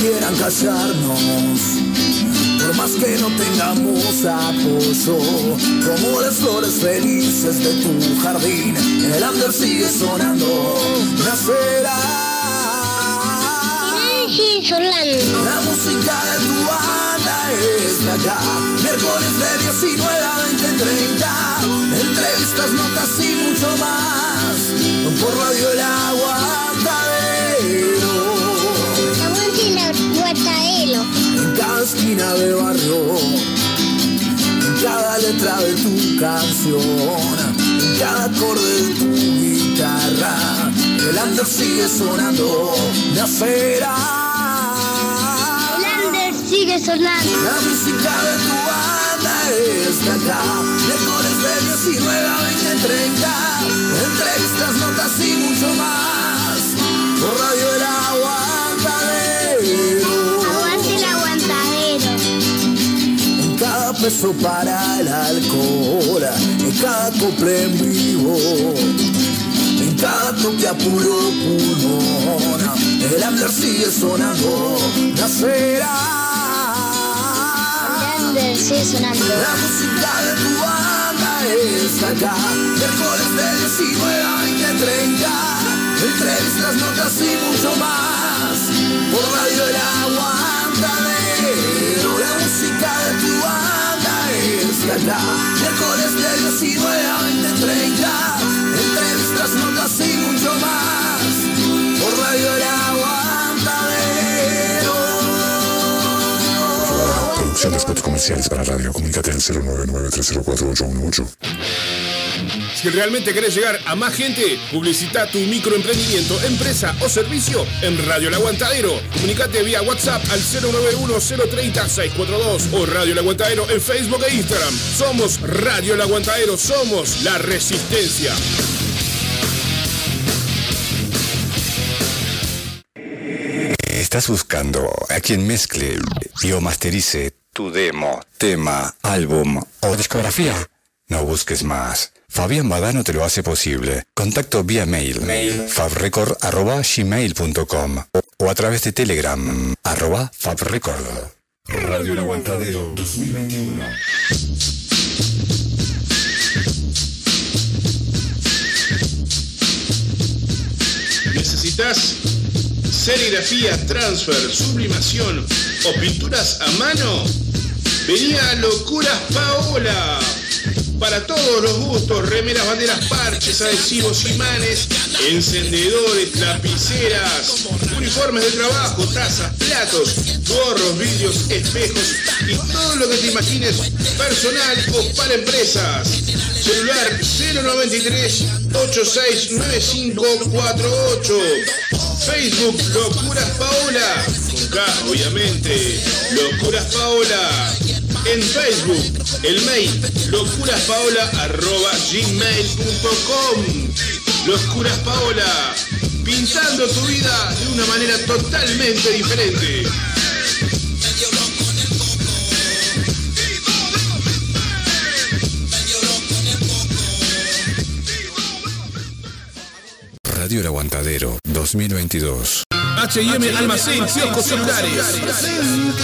quieran callarnos. Por más que no tengamos apoyo, como las flores felices de tu jardín, el under sigue sonando, nacerá. La música de tu banda es de acá, miércoles de 19 a 20, 30, entrevistas, notas y mucho más, por radio el aguantadero. En cada esquina de barrio, en cada letra de tu canción, en cada acorde de tu guitarra, el under sigue sonando, nacerá. El under sigue sonando. La música de tu banda está acá, mejores de 19 a 20, 30, entrevistas, notas y mucho más, por radio el aguantadero. Peso para el alcohol, cada cople en vivo, en cada toque a puro pulmón, el under sigue sonando, nacerá. Sigue sonando. La música de tu banda está acá, miércoles de 19 a 20, 30, entrevistas, notas y mucho más, por radio el aguantadero. Está acá, miércoles de 19 a 20, 30, entrevistas, notas y mucho más, por radio el aguantadero. Comerciales para radio. Comunícate al 099-304-818. Si realmente querés llegar a más gente, publicita tu microemprendimiento, empresa o servicio en Radio El Aguantadero. Comunicate vía WhatsApp al 091-030-642 o Radio El Aguantadero en Facebook e Instagram. Somos Radio El Aguantadero, somos la resistencia. ¿Estás buscando a quien mezcle y o masterice tu demo, tema, álbum o discografía? No busques más. Fabián Badano te lo hace posible. Contacto vía mail, fabrecord.gmail.com o, o a través de Telegram, arroba fabrecord. Radio El Aguantadero 2021. ¿Necesitas serigrafía, transfer, sublimación o pinturas a mano? Vení a Locuras Paola. Para todos los gustos, remeras, banderas, parches, adhesivos, imanes, encendedores, lapiceras, uniformes de trabajo, tazas, platos, gorros, vidrios, espejos y todo lo que te imagines personal o para empresas. Celular 093 869548. Facebook Locuras Paola. Con K, obviamente. Locuras Paola. En Facebook, el mail locuraspaola.gmail.com Locuras Paola, pintando tu vida de una manera totalmente diferente. Radio El Aguantadero 2022. H&M Almacén, kioscos celulares.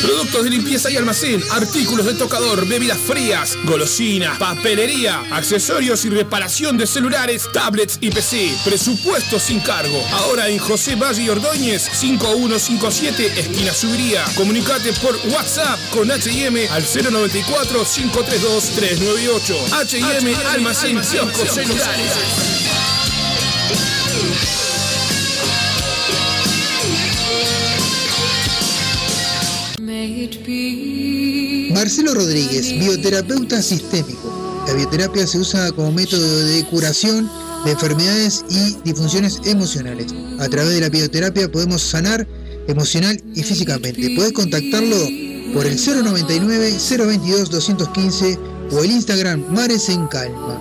Productos de limpieza y almacén, artículos de tocador, bebidas frías, golosinas, papelería, accesorios y reparación de celulares, tablets y PC. Presupuesto sin cargo. Ahora en José Valle y Ordóñez, 5157, esquina Subiría. Comunicate por WhatsApp con H&M al 094 532 398. H&M Almacén, kioscos celulares. Marcelo Rodríguez, bioterapeuta sistémico. La bioterapia se usa como método de curación de enfermedades y disfunciones emocionales. A través de la bioterapia podemos sanar emocional y físicamente. Puedes contactarlo por el 099 022 215 o el Instagram Mares en Calma.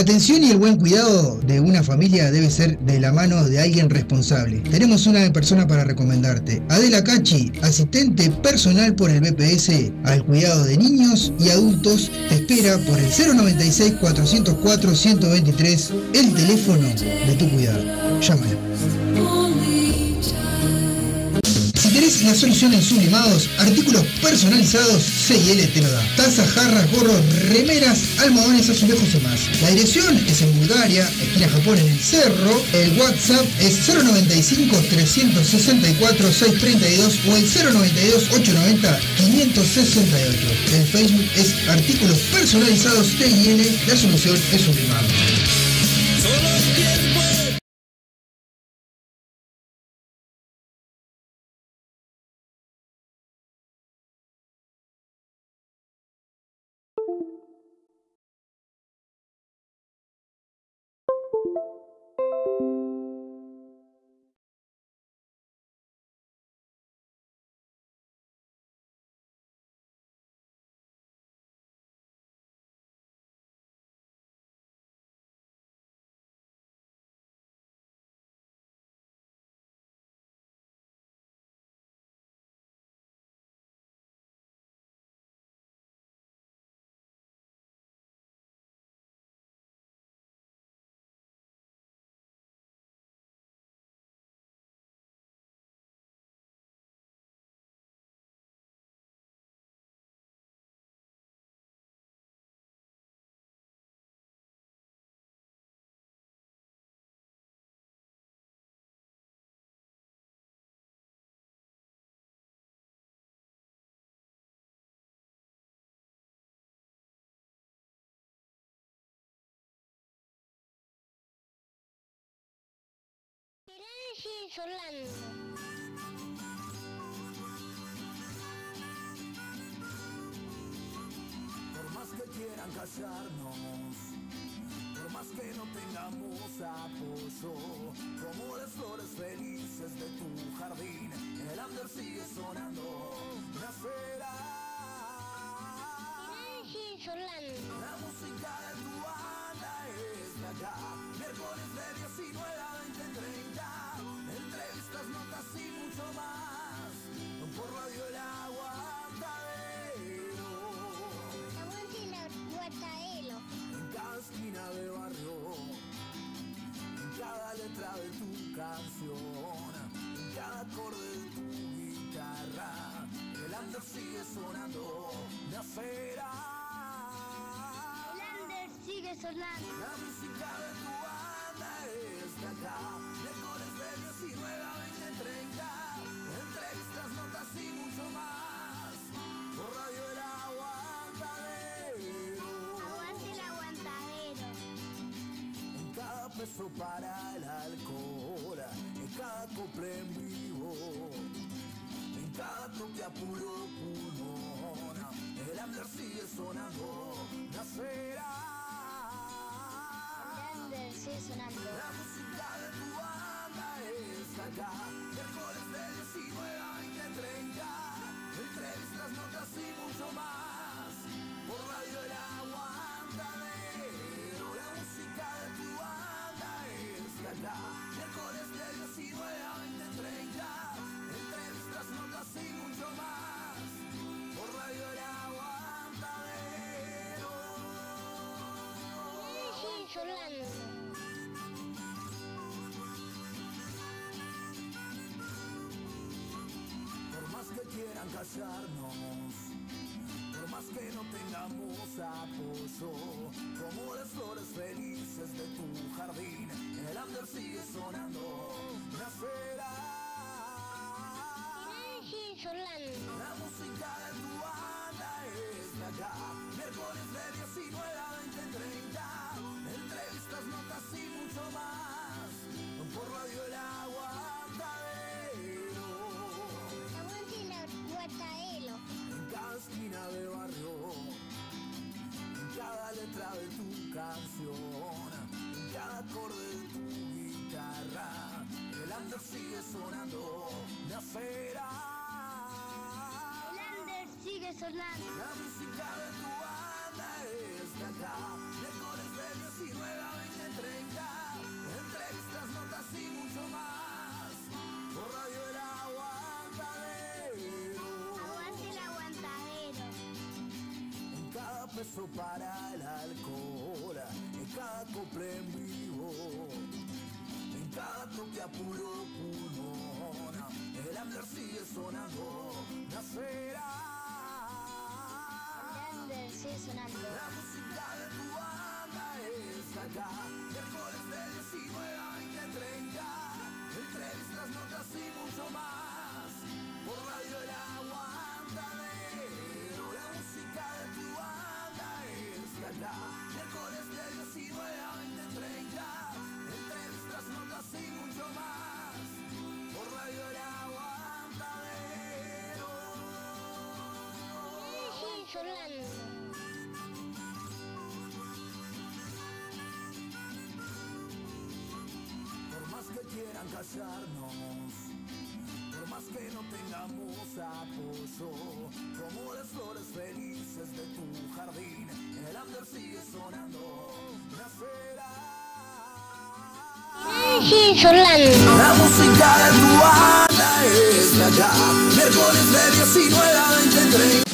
La atención y el buen cuidado de una familia debe ser de la mano de alguien responsable. Tenemos una persona para recomendarte. Adela Cachi, asistente personal por el BPS al cuidado de niños y adultos, te espera por el 096 404 123, el teléfono de tu cuidado. Llámala. Si querés la solución en sublimados, artículos personalizados, CL te lo da. Tazas, jarras, gorros, remeras, almohadones, azulejos y más. La dirección es en Bulgaria, esquina Japón en el Cerro. El WhatsApp es 095 364 632 o el 092 890 568. El Facebook es artículos personalizados TIL. La solución es sublimado. Sigue Solano. Por más que quieran callarnos, por más que no tengamos apoyo, como las flores felices de tu jardín, el under sigue sonando, nacerá. La música de tu banda es de acá, miércoles de 19 a 20:30, notas y mucho más, por Radio El Aguantadero. Aguante la guataelo. En cada esquina de barrio, en cada letra de tu canción, en cada acorde de tu guitarra, el under sigue sonando, nacerá. Lander sigue sonando. La música de tu banda es de acá, miércoles de 19 a peso para el alcohol, en cada cumple en vivo, en cada toque a puro pulmón, el under sigue sonando, nacerá. Sigue sonando. La música de tu banda es acá, miércoles de 19 a 20:30, entrevistas, notas y mucho más, por Radio El Por más que quieran callarnos, por más que no tengamos apoyo, como las flores felices de tu jardín, el under sigue sonando, nacerá. La música de tu banda es de acá, miércoles de 19 y mucho más, por Radio El Aguantadero. Aguante la guataelo. En cada esquina de barrio, en cada letra de tu canción, en cada acorde de tu guitarra, el under sigue sonando, nacerá. Lander sigue sonando. La música de tu banda es de acá, beso para el alcohol, en cada cumple en vivo, en cada toque a puro pulmón, el under sigue sonando, nacerá. Grande, sigue sonando. La música de tu banda es acá, Más que quieran callarnos, por más que no tengamos apoyo, como las flores felices de tu jardín, el under sigue sonando, nacerá. Sonando. La música de tu banda es de acá, miércoles de 19 a 20,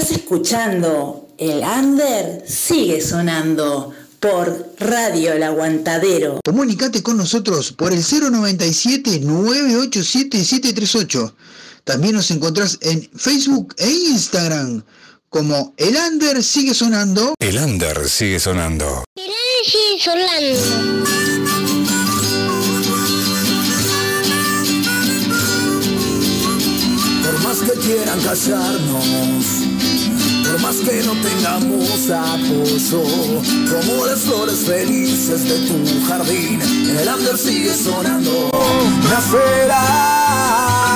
Estás escuchando El Under sigue sonando por Radio El Aguantadero. Comunicate con nosotros por el 097-987-738. También nos encontrás en Facebook e Instagram como El Under sigue sonando. El Under sigue sonando. El Under sigue sonando. que quieran callarnos por más que no tengamos apoyo. Como las flores felices de tu jardín, el under sigue sonando. Nacerá.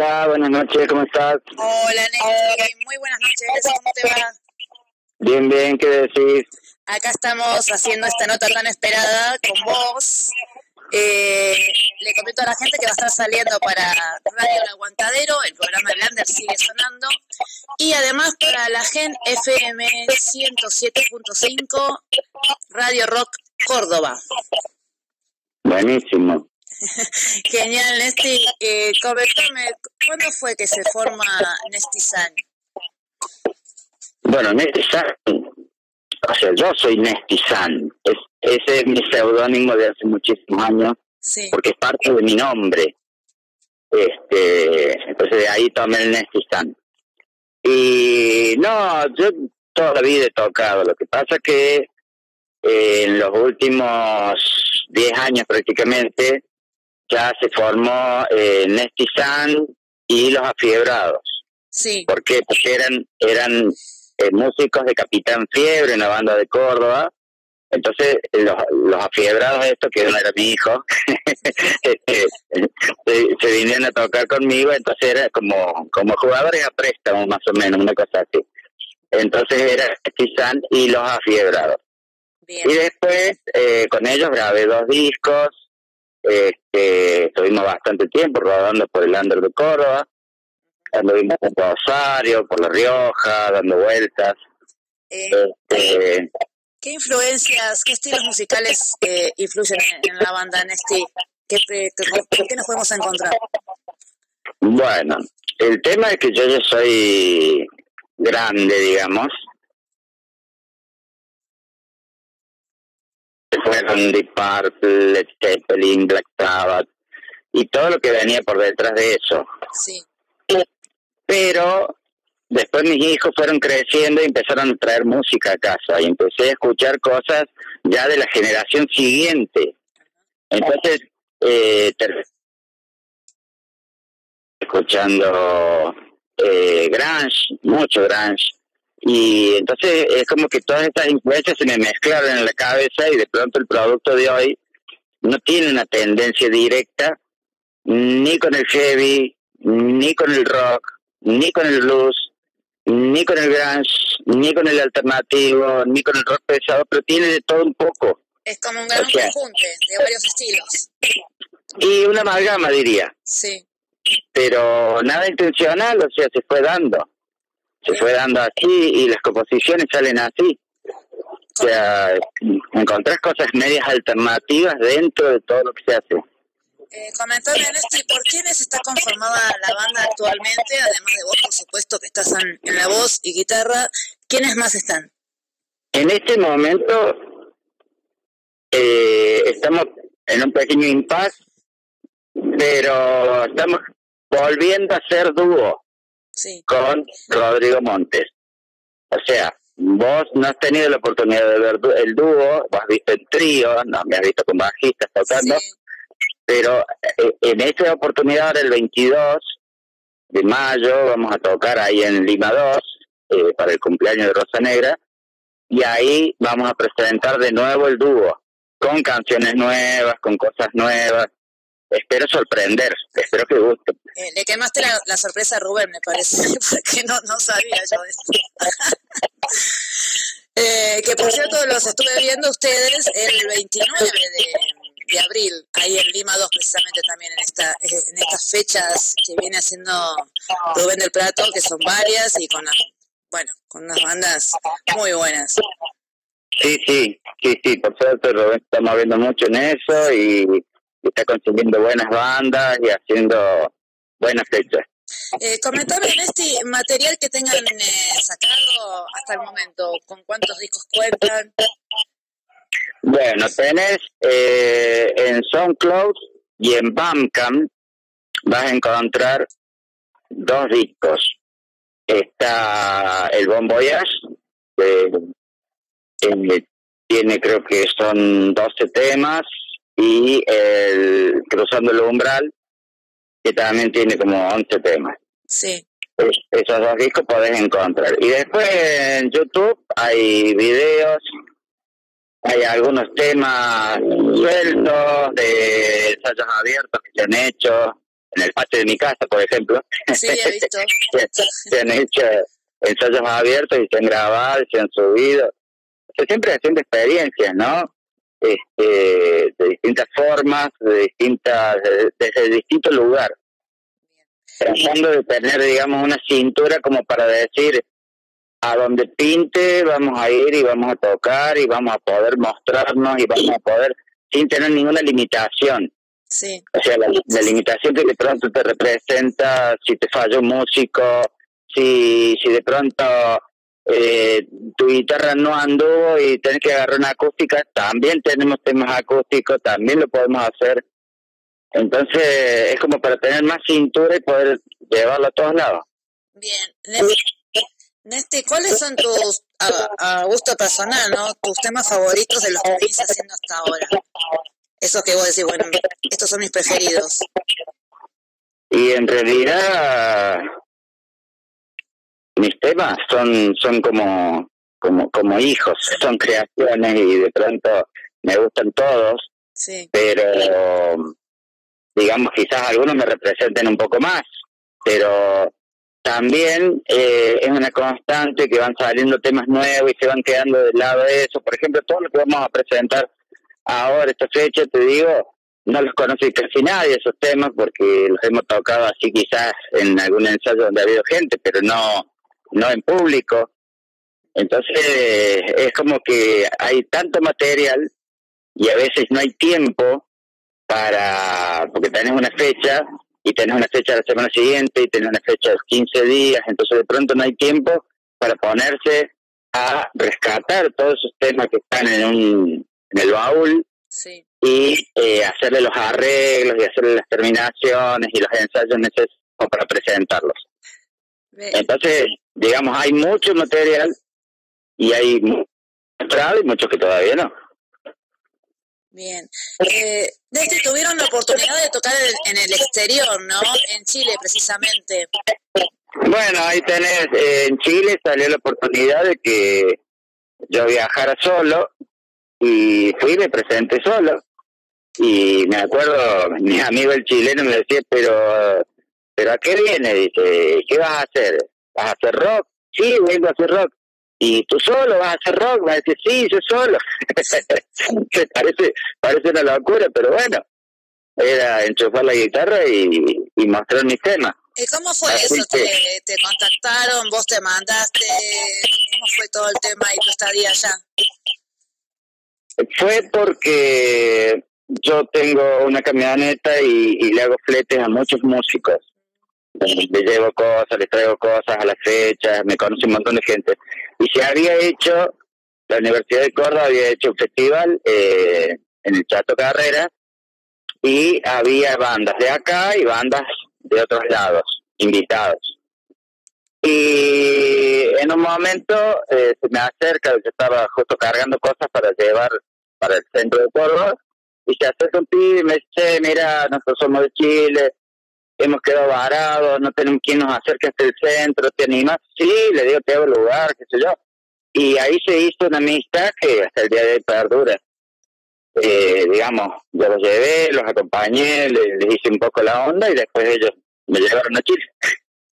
Hola, buenas noches, ¿cómo estás? Hola, Néstor. Muy buenas noches. ¿Cómo te va? Bien, bien, ¿qué decís? Acá estamos haciendo esta nota tan esperada con vos. Eh, le comento a la gente que va a estar saliendo para Radio El Aguantadero, el programa de Lander sigue sonando, y además para la Gen FM 107.5, Radio Rock Córdoba. Buenísimo. Genial, Nesti. Eh, comentame, ¿cuándo fue que se forma Nestizan? Bueno, Nestizan, o sea, yo soy Nestizan, es, ese es mi seudónimo de hace muchísimos años, Sí, porque es parte de mi nombre. Este, entonces de ahí tomé el Nestizan. Y no, yo toda la vida he tocado, lo que pasa que eh, en los últimos 10 años prácticamente ya se formó eh, Nestizan y los afiebrados. sí, ¿Por qué? Porque eran, eran eh, músicos de Capitán Fiebre, una banda de Córdoba. Entonces, los, los afiebrados estos, que no era mi hijo, este, se, se vinieron a tocar conmigo, entonces era como, como jugadores a préstamo, más o menos, una cosa así. Entonces era Tizán y los afiebrados. bien. Y después, eh, con ellos grabé dos discos, este, estuvimos bastante tiempo rodando por el Under de Córdoba, anduvimos por Rosario, por La Rioja, dando vueltas. Eh, Este, ¿Qué influencias, qué estilos musicales eh, influyen en, la banda Nesti? ¿Qué, qué, qué nos podemos encontrar? bueno, el tema es que yo ya soy grande, digamos. Fueron Deep Purple, Led Zeppelin, Black Sabbath y todo lo que venía por detrás de eso. Sí, pero después mis hijos fueron creciendo y empezaron a traer música a casa y empecé a escuchar cosas ya de la generación siguiente. Entonces, eh, escuchando eh, grunge, mucho grunge. Y entonces es como que todas estas influencias se me mezclaron en la cabeza y de pronto el producto de hoy no tiene una tendencia directa ni con el heavy, ni con el rock, ni con el blues, ni con el grunge, ni con el alternativo, ni con el rock pesado, pero tiene de todo un poco. es como un gran O sea- de varios estilos. Y una amalgama, diría, Sí, pero nada intencional, o sea, se fue dando. Se fue dando así y las composiciones salen así. O sea, encontrás cosas medias alternativas dentro de todo lo que se hace. eh, comentame, Nesti, ¿por quiénes está conformada la banda actualmente? Además de vos, por supuesto, que estás en, en la voz y guitarra. ¿Quiénes más están? En este momento eh, estamos en un pequeño impasse, pero estamos volviendo a ser dúo Sí, con Rodrigo Montes. O sea, vos no has tenido la oportunidad de ver el dúo, vos has visto el trío, no me has visto con bajistas tocando, sí, pero eh, en esta oportunidad, el 22 de mayo, vamos a tocar ahí en Lima 2 eh, para el cumpleaños de Rosa Negra y ahí vamos a presentar de nuevo el dúo con canciones nuevas, con cosas nuevas. Espero sorprender, espero que guste. Eh, le quemaste la, la sorpresa a Rubén, me parece, porque no, no sabía yo esto. eh, que por cierto, los estuve viendo ustedes el 29 de, de abril, ahí en Lima 2, precisamente también en, esta, eh, en estas fechas que viene haciendo Rubén del Prato, que son varias y con, la- bueno, con unas bandas muy buenas. Sí, sí, sí, sí, por suerte Rubén está moviendo mucho en eso y, y está consiguiendo buenas bandas y haciendo buenas fechas. Eh, comentame en este material que tengan eh, sacado hasta el momento, con cuántos discos cuentan. Bueno, tenés eh, en SoundCloud y en Bandcamp vas a encontrar dos discos. Está el Bon Voyage, eh, eh, tiene creo que son 12 temas, y el Cruzando el Umbral, que también tiene como 11 temas. Sí. Es- esos dos discos podés encontrar. Y después en YouTube hay videos hay algunos temas sueltos de ensayos abiertos que se han hecho en el patio de mi casa, por ejemplo. Sí, he visto. se han hecho ensayos abiertos y se han grabado, se han subido. Se siempre haciendo experiencias, ¿no? Este, de formas, de distintas, desde distintos lugares. Tratando de tener, digamos, una cintura como para decir, a donde pinte vamos a ir y vamos a tocar y vamos a poder mostrarnos y vamos a poder sin tener ninguna limitación. Sí. O sea, la, la limitación que de pronto te representa si te falla un músico, si, si de pronto eh, tu guitarra no anduvo y tienes que agarrar una acústica, también tenemos temas acústicos, también lo podemos hacer. Entonces es como para tener más cintura y poder llevarlo a todos lados. Bien. Nesti, ¿cuáles son tus, a, a, gusto personal, ¿no? tus temas favoritos de los que venís haciendo hasta ahora? Esos que vos decís, bueno, estos son mis preferidos. Y en realidad mis temas son son como como como hijos, son creaciones y de pronto me gustan todos, sí. pero digamos quizás algunos me representen un poco más, pero también eh, es una constante que van saliendo temas nuevos y se van quedando del lado de eso. Por ejemplo, todo lo que vamos a presentar ahora, esta fecha, te digo, no los conoce casi nadie esos temas porque los hemos tocado así quizás en algún ensayo donde ha habido gente, pero no, no en público. Entonces es como que hay tanto material y a veces no hay tiempo para, porque tenés una fecha y tenés una fecha la semana siguiente y tenés una fecha de 15 días, entonces de pronto no hay tiempo para ponerse a rescatar todos esos temas que están en, un, en el baúl sí. y eh, hacerle los arreglos y hacerle las terminaciones y los ensayos necesarios para presentarlos. Entonces, digamos, hay mucho material y hay y muchos que todavía no. Bien. Eh, desde tuvieron la oportunidad de tocar en, en, el exterior, ¿no? En Chile, precisamente. Bueno, ahí tenés, eh, en Chile salió la oportunidad de que yo viajara solo y fui y me presenté solo. Y me acuerdo, mi amigo el chileno me decía, pero, pero ¿a qué viene? Dice, ¿qué vas a hacer? ¿Vas a hacer rock? Sí, vengo a hacer rock y tú solo vas a hacer rock, vas a decir, sí, yo solo. parece, parece una locura, pero bueno, era enchufar la guitarra y, y mostrar mis temas. ¿Y cómo fue Así eso? Que... ¿Te, ¿Te, contactaron? ¿Vos te mandaste? ¿Cómo fue todo el tema y tu estadía allá? Fue porque yo tengo una camioneta y, y le hago fletes a muchos músicos le llevo cosas, les traigo cosas a las fechas, me conoce un montón de gente. Y se había hecho, la Universidad de Córdoba había hecho un festival eh, en el Chato Carrera y había bandas de acá y bandas de otros lados, invitados. Y en un momento eh, se me acerca, yo estaba justo cargando cosas para llevar para el centro de Córdoba, y se acerca un pibe y me dice, mira, nosotros somos de Chile, hemos quedado varados, no tenemos quien nos acerque hasta el centro, ¿te animas? Sí, le digo, te hago lugar, qué sé yo. Y ahí se hizo una amistad que hasta el día de hoy perdura. Eh, digamos, yo los llevé, los acompañé, les, les, hice un poco la onda y después ellos me llevaron a Chile.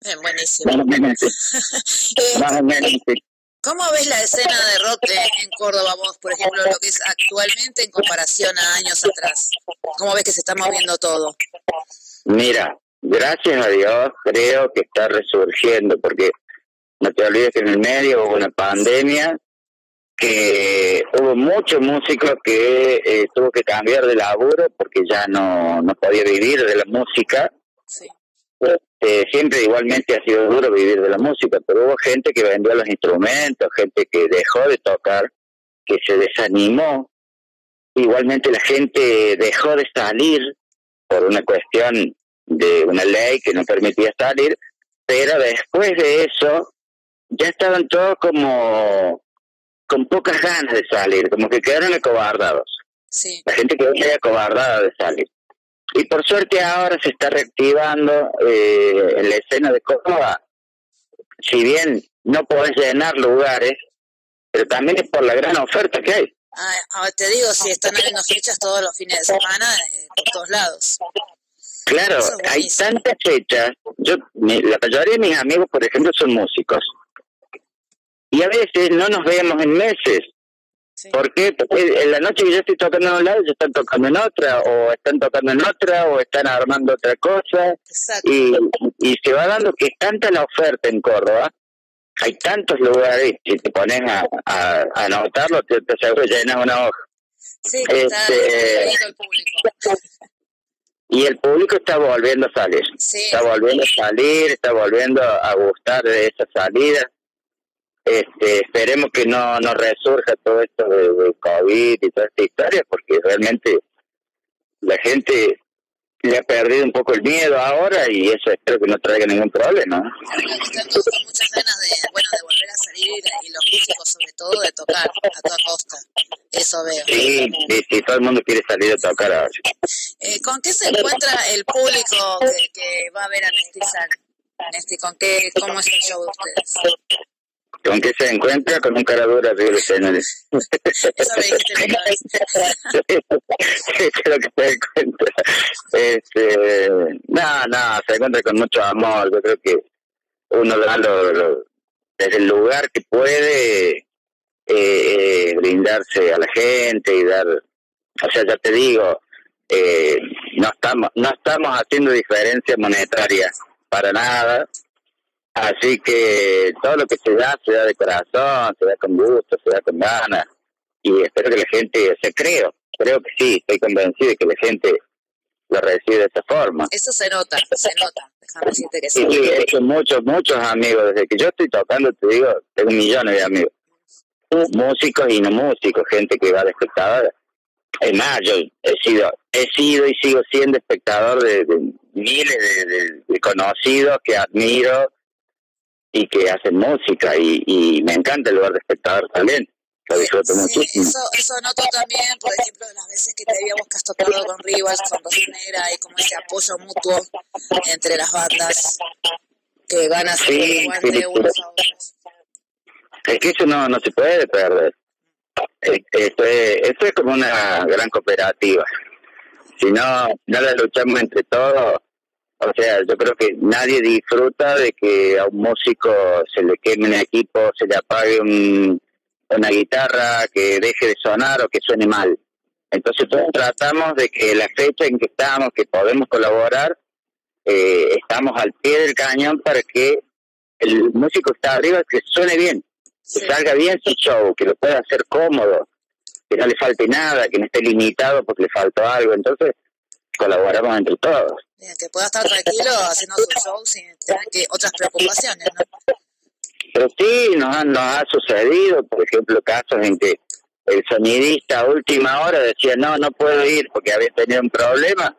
Bien, buenísimo. Más o menos, eh, Más o menos, sí. ¿Cómo ves la escena de rock en Córdoba vos, por ejemplo, lo que es actualmente en comparación a años atrás? ¿Cómo ves que se está moviendo todo? Mira, gracias a Dios creo que está resurgiendo, porque no te olvides que en el medio hubo una pandemia, que hubo muchos músicos que eh, tuvo que cambiar de laburo porque ya no, no podía vivir de la música. Sí. Eh, siempre igualmente ha sido duro vivir de la música, pero hubo gente que vendió los instrumentos, gente que dejó de tocar, que se desanimó. Igualmente la gente dejó de salir por una cuestión de una ley que no permitía salir, pero después de eso ya estaban todos como con pocas ganas de salir, como que quedaron acobardados. Sí. La gente quedó medio acobardada de salir. Y por suerte ahora se está reactivando eh, en la escena de Córdoba. Si bien no podés llenar lugares, pero también es por la gran oferta que hay. Ah, ah, te digo, si están habiendo fechas todos los fines de semana eh, por todos lados. Claro, es hay tantas fechas. Yo, la mayoría de mis amigos, por ejemplo, son músicos. Y a veces no nos vemos en meses. Sí. ¿Por qué? Porque en la noche que yo estoy tocando en un lado, ellos están tocando en otra, o están tocando en otra, o están armando otra cosa. Exacto. Y, y se va dando que es tanta la oferta en Córdoba, hay tantos lugares, si te pones a, a, a anotarlo, te, te llenas una hoja. Sí, está Este- dividido el público. Y el público está volviendo a salir. Sí, está volviendo a salir, está volviendo a gustar de esa salida. Este, esperemos que no, no resurja todo esto de, de COVID y toda esta historia, porque realmente la gente le ha perdido un poco el miedo ahora y eso espero que no traiga ningún problema. ¿no? Y los músicos sobre todo de tocar a toda costa. Eso veo. Sí, sí, sí, todo el mundo quiere salir a tocar ahora. Eh, ¿Con qué se encuentra el público que, que va a ver a Nestizan? Nesti, ¿con qué, ¿Cómo es el show de ustedes? ¿Con qué se encuentra? Con un cara dura arriba del escenario. Eso me dijiste otra vez. creo que se encuentra. Este, no, no, se encuentra con mucho amor. Yo creo que uno da lo, lo- desde el lugar que puede eh, eh, brindarse a la gente y dar, o sea, ya te digo, eh, no estamos no estamos haciendo diferencia monetaria para nada. Así que todo lo que se da, se da de corazón, se da con gusto, se da con ganas. Y espero que la gente, se creo, creo que sí, estoy convencido de que la gente lo recibe de esa forma. Eso se nota, se nota. Déjame decirte que sí. Sí, he hecho muchos, muchos amigos. Desde que yo estoy tocando, te digo, tengo millones de amigos. Músicos y no músicos, gente que va de espectadora. Es más, yo he sido, he sido y sigo siendo espectador de, de miles de, de- de conocidos que admiro y que hacen música y, y me encanta el lugar de espectador también. Lo disfruto Sí, muchísimo. eso, eso noto también, por ejemplo, las veces que te veíamos que has tocado con Rivals, con Rosinera, y como ese apoyo mutuo entre las bandas que van a ser Sí, de sí. unos a otros. Es que eso no, no se puede perder. Eh, Esto es, esto es como una gran cooperativa. Si no, no la luchamos entre todos, o sea, yo creo que nadie disfruta de que a un músico se le queme un equipo, se le apague un- una guitarra, que deje de sonar o que suene mal. Entonces todos tratamos de que la fecha en que estamos, que podemos colaborar, eh, estamos al pie del cañón para que el músico que está arriba que suene bien, que salga bien su show, que lo pueda hacer cómodo, que no le falte nada, que no esté limitado porque le faltó algo. Entonces, colaboramos entre todos. Bien, que pueda estar tranquilo haciendo su show sin tener que otras preocupaciones, ¿no? Pero sí, nos, han, nos ha sucedido, por ejemplo, casos en que el sonidista a última hora decía, no, no puedo ir porque había tenido un problema.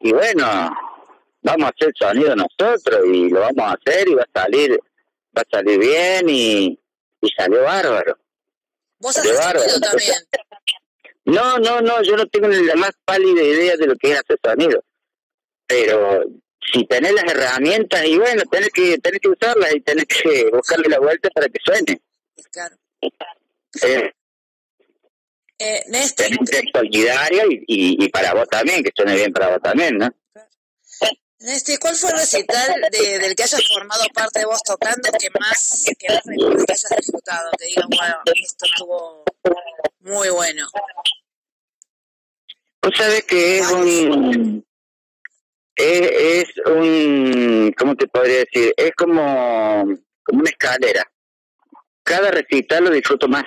Y bueno, vamos a hacer sonido nosotros y lo vamos a hacer y va a salir va a salir bien y, y salió bárbaro. Vos haces bárbaro. también. No, no, no, yo no tengo ni la más pálida idea de lo que es hacer sonido. Pero si tenés las herramientas y bueno, tenés que tenés que usarlas y tenés que buscarle la vuelta para que suene. Claro. Eh, Eh, Néstor, tenés que solidario y, y, y para vos también, que suene bien para vos también, ¿no? Néstor, ¿cuál fue el recital de- del que hayas formado parte de vos tocando que más, que más que hayas disfrutado? Que digas, bueno, esto estuvo muy bueno. Vos sabés que es un... Es, es un... ¿Cómo te podría decir? Es como, como una escalera. Cada recital lo disfruto más.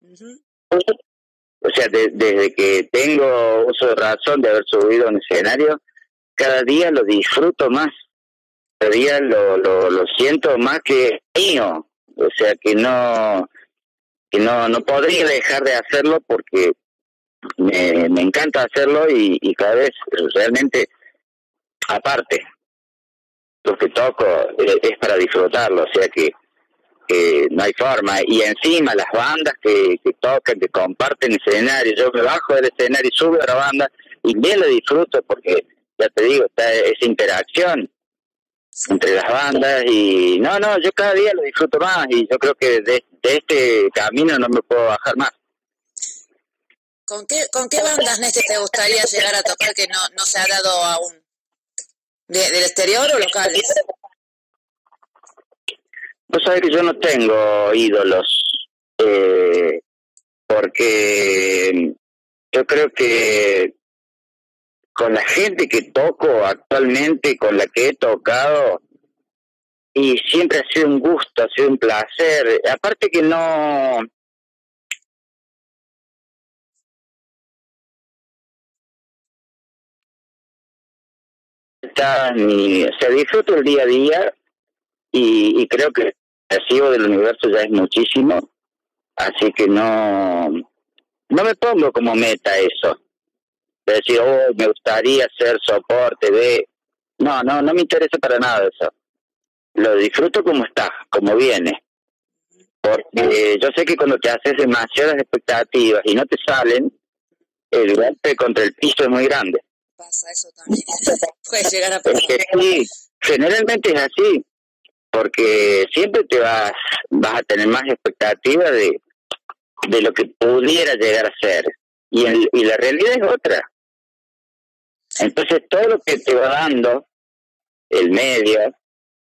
Ujú. O sea, de- desde que tengo uso de razón de haber subido a un escenario, cada día lo disfruto más. Cada día lo, lo, lo siento más que mío. O sea, que no que no, no podría dejar de hacerlo porque me, me encanta hacerlo y, y cada vez realmente, aparte, lo que toco eh, es para disfrutarlo. O sea que no hay forma. Y encima las bandas que, que tocan, que comparten escenario, yo me bajo del escenario y subo a la banda y bien lo disfruto porque, ya te digo, está esa interacción entre las bandas y no, no, yo cada día lo disfruto más y yo creo que de, de este camino no me puedo bajar más. ¿Con qué, ¿Con qué bandas, Néstor, te gustaría llegar a tocar que no, no se ha dado aún? ¿De, ¿Del exterior o locales? Vos sabés que yo no tengo ídolos, eh, porque yo creo que con la gente que toco actualmente, con la que he tocado, y siempre ha sido un gusto, ha sido un placer. Aparte que no, está ni se disfruta el día a día y, y creo que el recibo del universo ya es muchísimo así que no no me pongo como meta eso. De decir oh me gustaría ser soporte de no no no me interesa para nada eso. Lo disfruto como está como viene. Porque yo sé que cuando te haces demasiadas expectativas y no te salen el golpe contra el piso es muy grande Pasa eso también. Puede llegar a pasar. sí, generalmente es así, porque siempre te vas, vas a tener más expectativa de, de lo que pudiera llegar a ser. Y, el- y la realidad es otra. Entonces todo lo que te va dando el medio,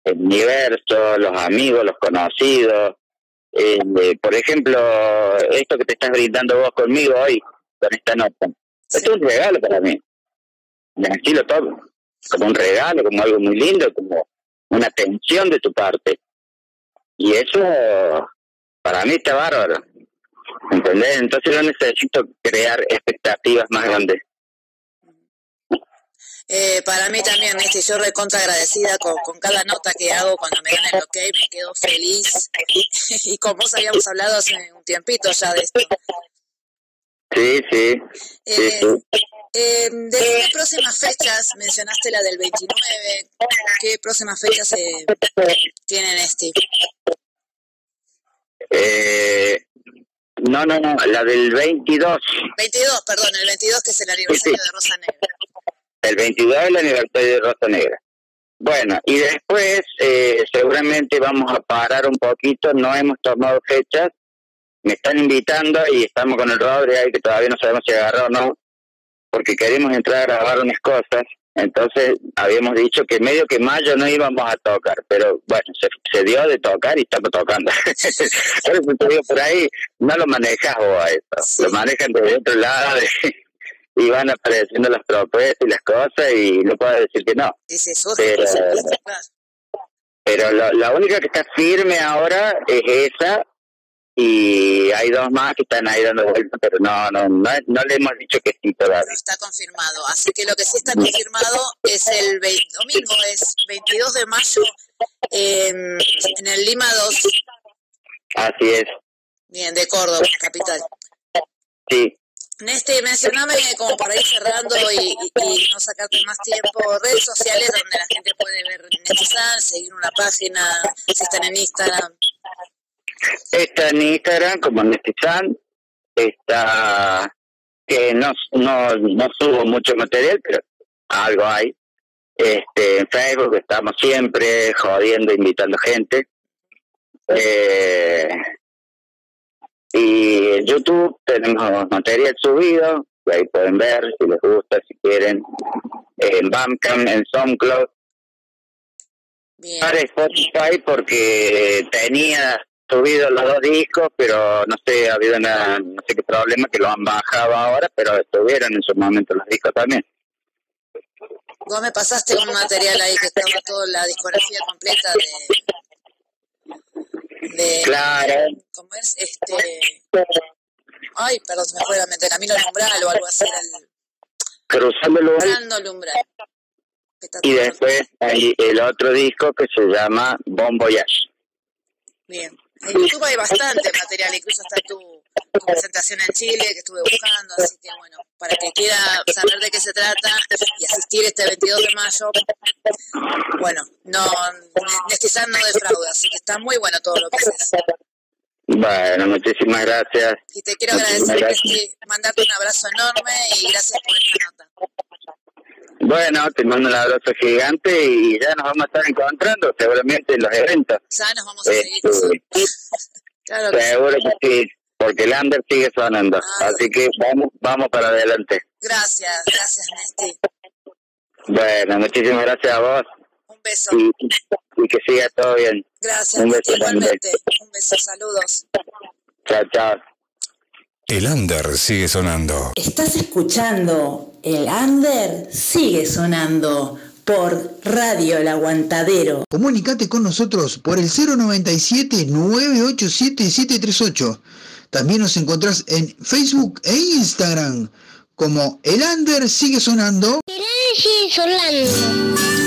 el universo, los amigos, los conocidos, eh, por ejemplo, esto que te estás brindando vos conmigo hoy, con esta nota, esto es un regalo para mí. Así lo tomo, como un regalo, como algo muy lindo, como una atención de tu parte. Y eso para mí está bárbaro. ¿Entendés? Entonces no necesito crear expectativas más grandes. Eh, para mí también, Néstor, yo recontra agradecida con, con cada nota que hago cuando me dan el ok, me quedo feliz. y con vos habíamos hablado hace un tiempito ya de esto. Sí, sí. sí, Eh, sí. Eh, ¿De qué próximas fechas mencionaste la del 29? ¿Qué próximas fechas eh, tienen Steve? Eh, no, no, no, la del 22. 22, perdón, el 22 que es el aniversario de Rosa Negra. El 22 es el aniversario de Rosa Negra. Bueno, y después eh, seguramente vamos a parar un poquito, no hemos tomado fechas, me están invitando y estamos con el Rodri ahí que todavía no sabemos si agarró o no, porque queremos entrar a grabar unas cosas, entonces habíamos dicho que medio que mayo no íbamos a tocar, pero bueno, se, se dio de tocar y estamos tocando. Por eso te digo, por ahí no lo manejas vos a eso, lo manejan desde otro lado y van apareciendo las propuestas y las cosas y no puedo decir que no. Pero-. Pero lo- la única que está firme ahora es esa y hay dos más que están ahí dando vueltas, pero no, no, no, no le hemos dicho que sí todavía. No está confirmado. Así que lo que sí está confirmado es el 20, domingo, es 22 de mayo, em, en el Lima 2, Así es, bien, de Córdoba, capital. sí. Neste, mencioname como para ir cerrando y, y- no sacarte más tiempo, redes sociales donde la gente puede ver Nestizan, seguir una página, si están en Instagram. Está en Instagram como Nestizan, está que no, no, no subo mucho material, pero algo hay. Este, en Facebook estamos siempre jodiendo, invitando gente. Eh, y en YouTube tenemos material subido, que ahí pueden ver si les gusta, si quieren. En Bandcamp, en SoundCloud, Bien, para Spotify porque tenía subido los dos discos, pero no sé, ha habido una, no sé qué problema que lo han bajado ahora, pero estuvieron en su momento los discos también. vos me pasaste un material ahí que estaba toda la discografía completa de... de Claro, ¿Cómo es? Este... Ay, perdón, se me fue la mente, Camino al Umbral o algo así, el... cruzando el umbral. Cruzando el Umbral. Y después hay el otro disco que se llama Bon Voyage. Bien. En YouTube hay bastante material, incluso está tu, tu presentación en Chile que estuve buscando, así que bueno, para que quiera saber de qué se trata y asistir este 22 de mayo, bueno, no, Nestizan no defrauda, así que está muy bueno todo lo que haces. Bueno, muchísimas gracias. Y te quiero agradecer, Nesti, mandarte un abrazo enorme y gracias por esta nota. Bueno, te mando un abrazo gigante y ya nos vamos a estar encontrando seguramente en los eventos. Ya nos vamos a seguir. Este, Claro que sí. seguro que sí. porque el under sigue sonando. Ah. Así que vamos, vamos para adelante. Gracias, gracias, Nesti. Bueno, muchísimas gracias a vos Un beso. y, y que siga todo bien. Gracias, Un beso grande. igualmente. Un beso, saludos. Chao, chao. El under sigue sonando. Estás escuchando El Under sigue sonando por Radio El Aguantadero. Comunicate con nosotros por el 097-987-738. También nos encontrás en Facebook e Instagram como El Under sigue sonando. El sigue sonando.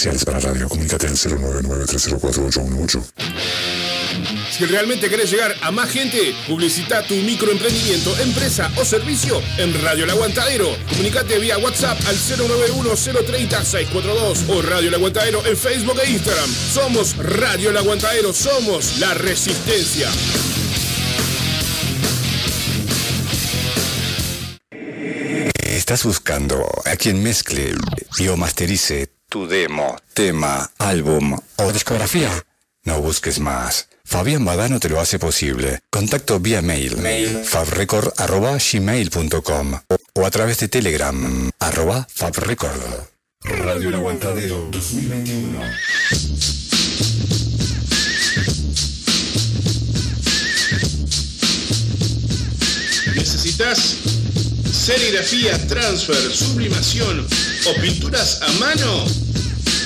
Comerciales para radio. Comunícate al 099-304-818. Si realmente querés llegar a más gente, publicita tu microemprendimiento, empresa o servicio en Radio El Aguantadero. Comunicate vía WhatsApp al 091-030-642 o Radio El Aguantadero en Facebook e Instagram. Somos Radio El Aguantadero, somos la resistencia. ¿Estás buscando a quien mezcle y o masterice tu demo, tema, álbum o discografía? No busques más. Fabián Badano te lo hace posible. Contacto vía mail, mail fabrecord.gmail.com o, a través de Telegram, arroba fabrecord. Radio El Aguantadero 2021. ¿Necesitas serigrafía, transfer, sublimación o pinturas a mano?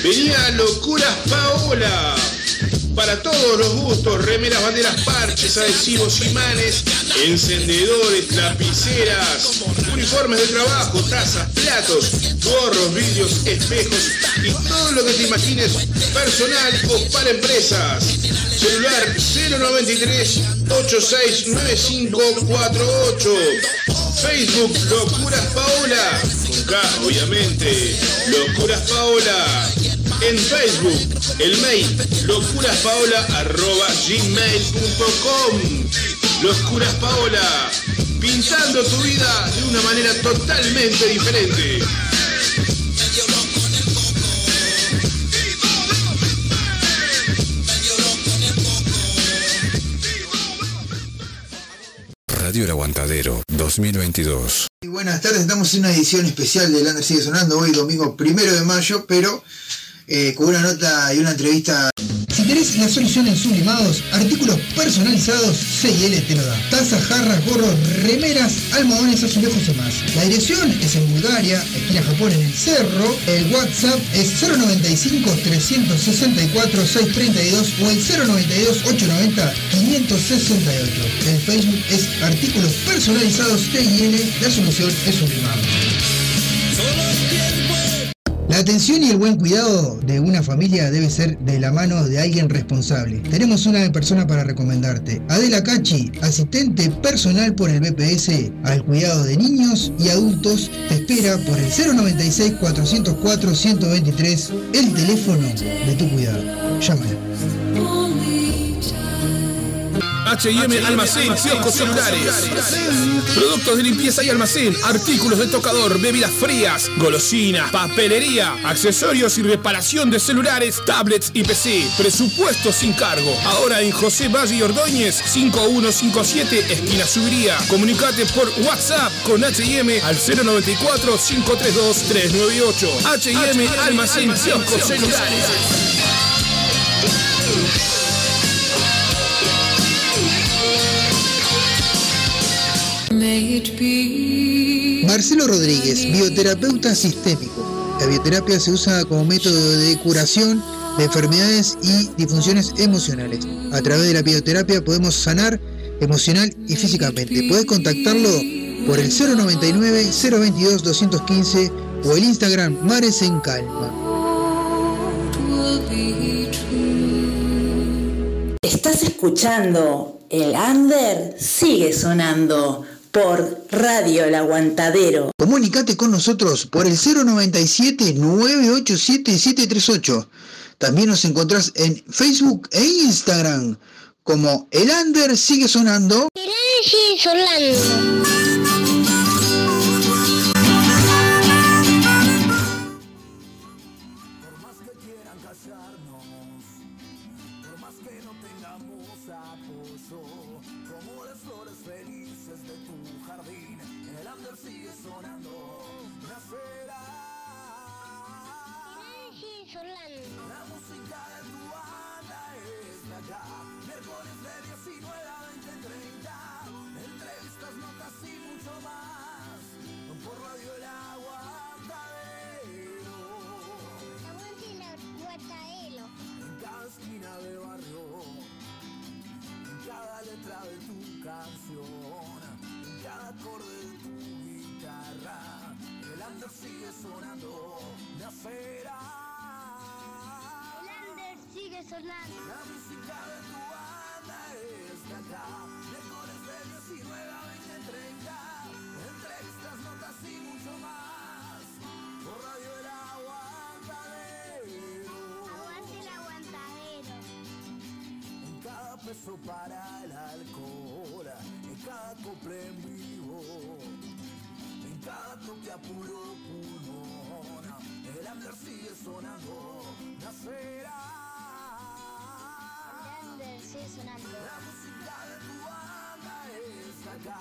Venía Locuras Paola. Para todos los gustos, remeras, banderas, parches, adhesivos, imanes, encendedores, lapiceras, uniformes de trabajo, tazas, platos, gorros, vidrios, espejos y todo lo que te imagines personal o para empresas. Celular 093 869548. Facebook Locuras Paola. Con K, obviamente. Locuras Paola. En Facebook, el mail locuraspaola.gmail.com Locuras Paola, pintando tu vida de una manera totalmente diferente. Radio El Aguantadero 2022. Y buenas tardes, estamos en una edición especial de Lander Sigue Sonando, hoy domingo primero de mayo, pero eh, con una nota y una entrevista. Si querés la solución en sublimados, artículos personalizados, C&L te lo da. Tazas, jarras, gorros, remeras, almohadones, azulejos y más. La dirección es en Bulgaria, esquina Japón en el Cerro. El WhatsApp es 095-364-632 o el 092-890-568. El Facebook es artículos personalizados C&L, la solución es sublimado. La atención y el buen cuidado de una familia debe ser de la mano de alguien responsable. Tenemos una persona para recomendarte. Adela Cachi, asistente personal por el BPS al cuidado de niños y adultos, te espera por el 096-404-123, el teléfono de tu cuidado. Llámala. H&M Almacén, kioscos celulares. Productos de limpieza y almacén, artículos de tocador, bebidas frías, golosinas, papelería, accesorios y reparación de celulares, tablets y PC. Presupuesto sin cargo. Ahora en José Valle y Ordóñez, 5157, esquina Subiría. Comunicate por WhatsApp con H&M al 094-532-398. H&M Almacén, kioscos celulares. Marcelo Rodríguez, bioterapeuta sistémico. La bioterapia se usa como método de curación de enfermedades y disfunciones emocionales. A través de la bioterapia podemos sanar emocional y físicamente. Puedes contactarlo por el 099 022 215 o el Instagram Mares en Calma. Estás escuchando El Under sigue sonando por Radio El Aguantadero. Comunicate con nosotros por el 097-987-738. También nos encontrás en Facebook e Instagram como El Under sigue sonando. El aire sigue sonando. Sonando, nacerá. Under sigue sonando. La música de tu banda es acá,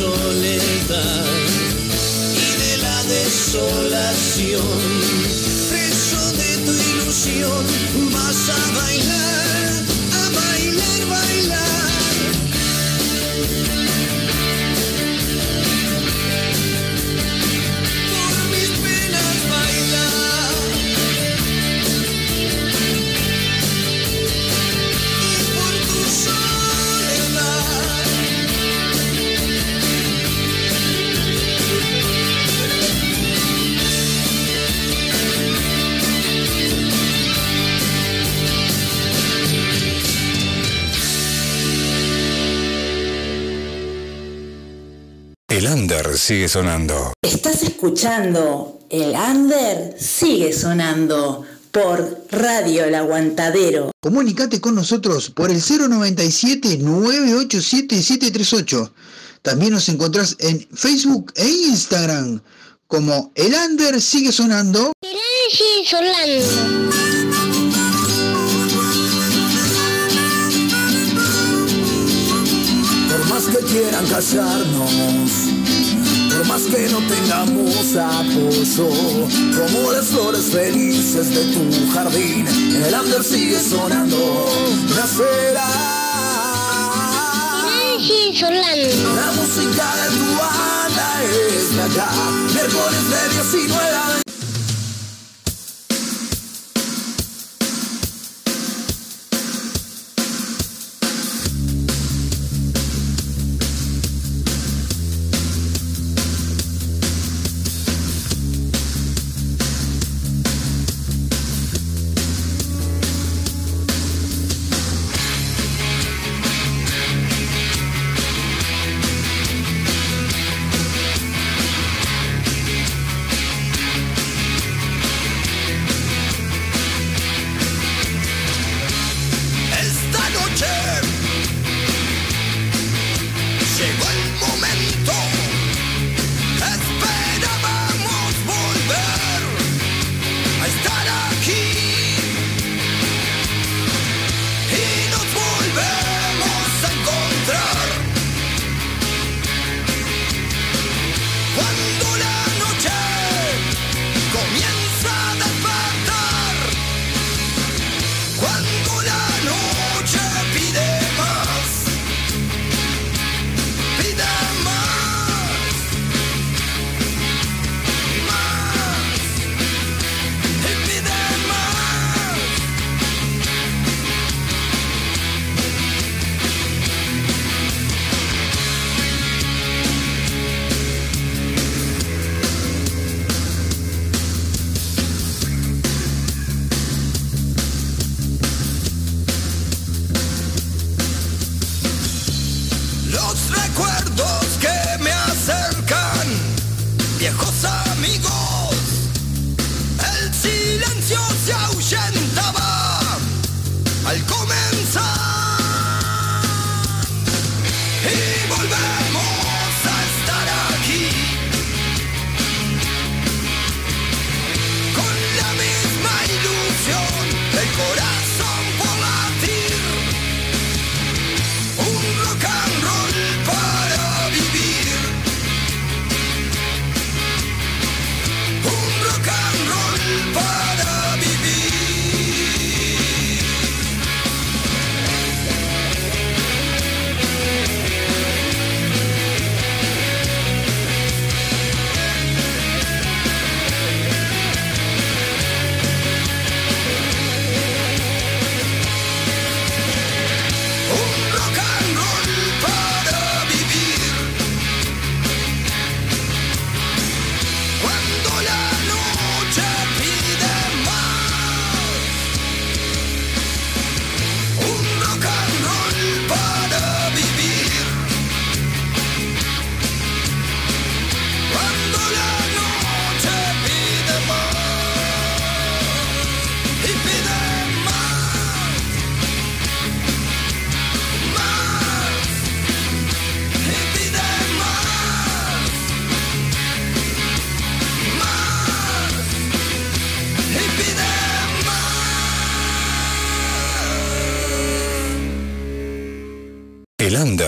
soledad y de la desolación. Preso de tu ilusión vas a bailar sigue sonando. Estás escuchando El Under sigue sonando por Radio El Aguantadero. Comunicate con nosotros por el 097-987-738. También nos encontrás en Facebook e Instagram como El Under sigue sonando. sigue sonando. Por más que quieran callarnos, por más que no tengamos apoyo, como las flores felices de tu jardín, el under sigue sonando, nacerá. La música de tu banda es de acá, miércoles de 19 a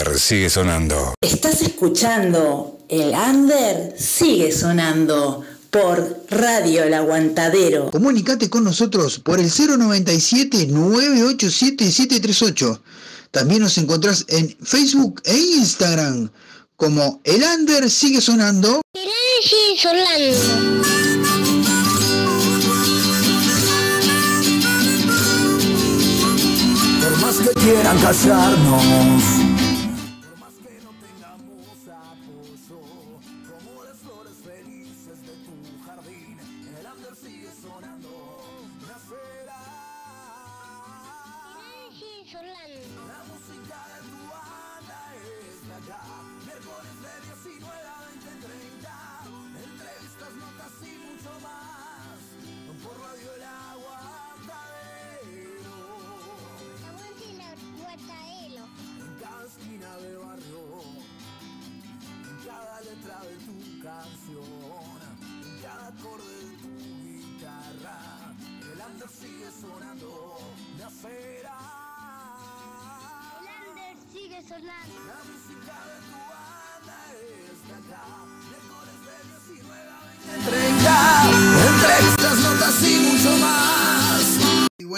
under sigue sonando. Estás escuchando El Under sigue sonando por Radio El Aguantadero. Comunicate con nosotros por el 097-987-738. También nos encontrás en Facebook e Instagram como El Under sigue sonando. sigue sonando. Por más que quieran callarnos.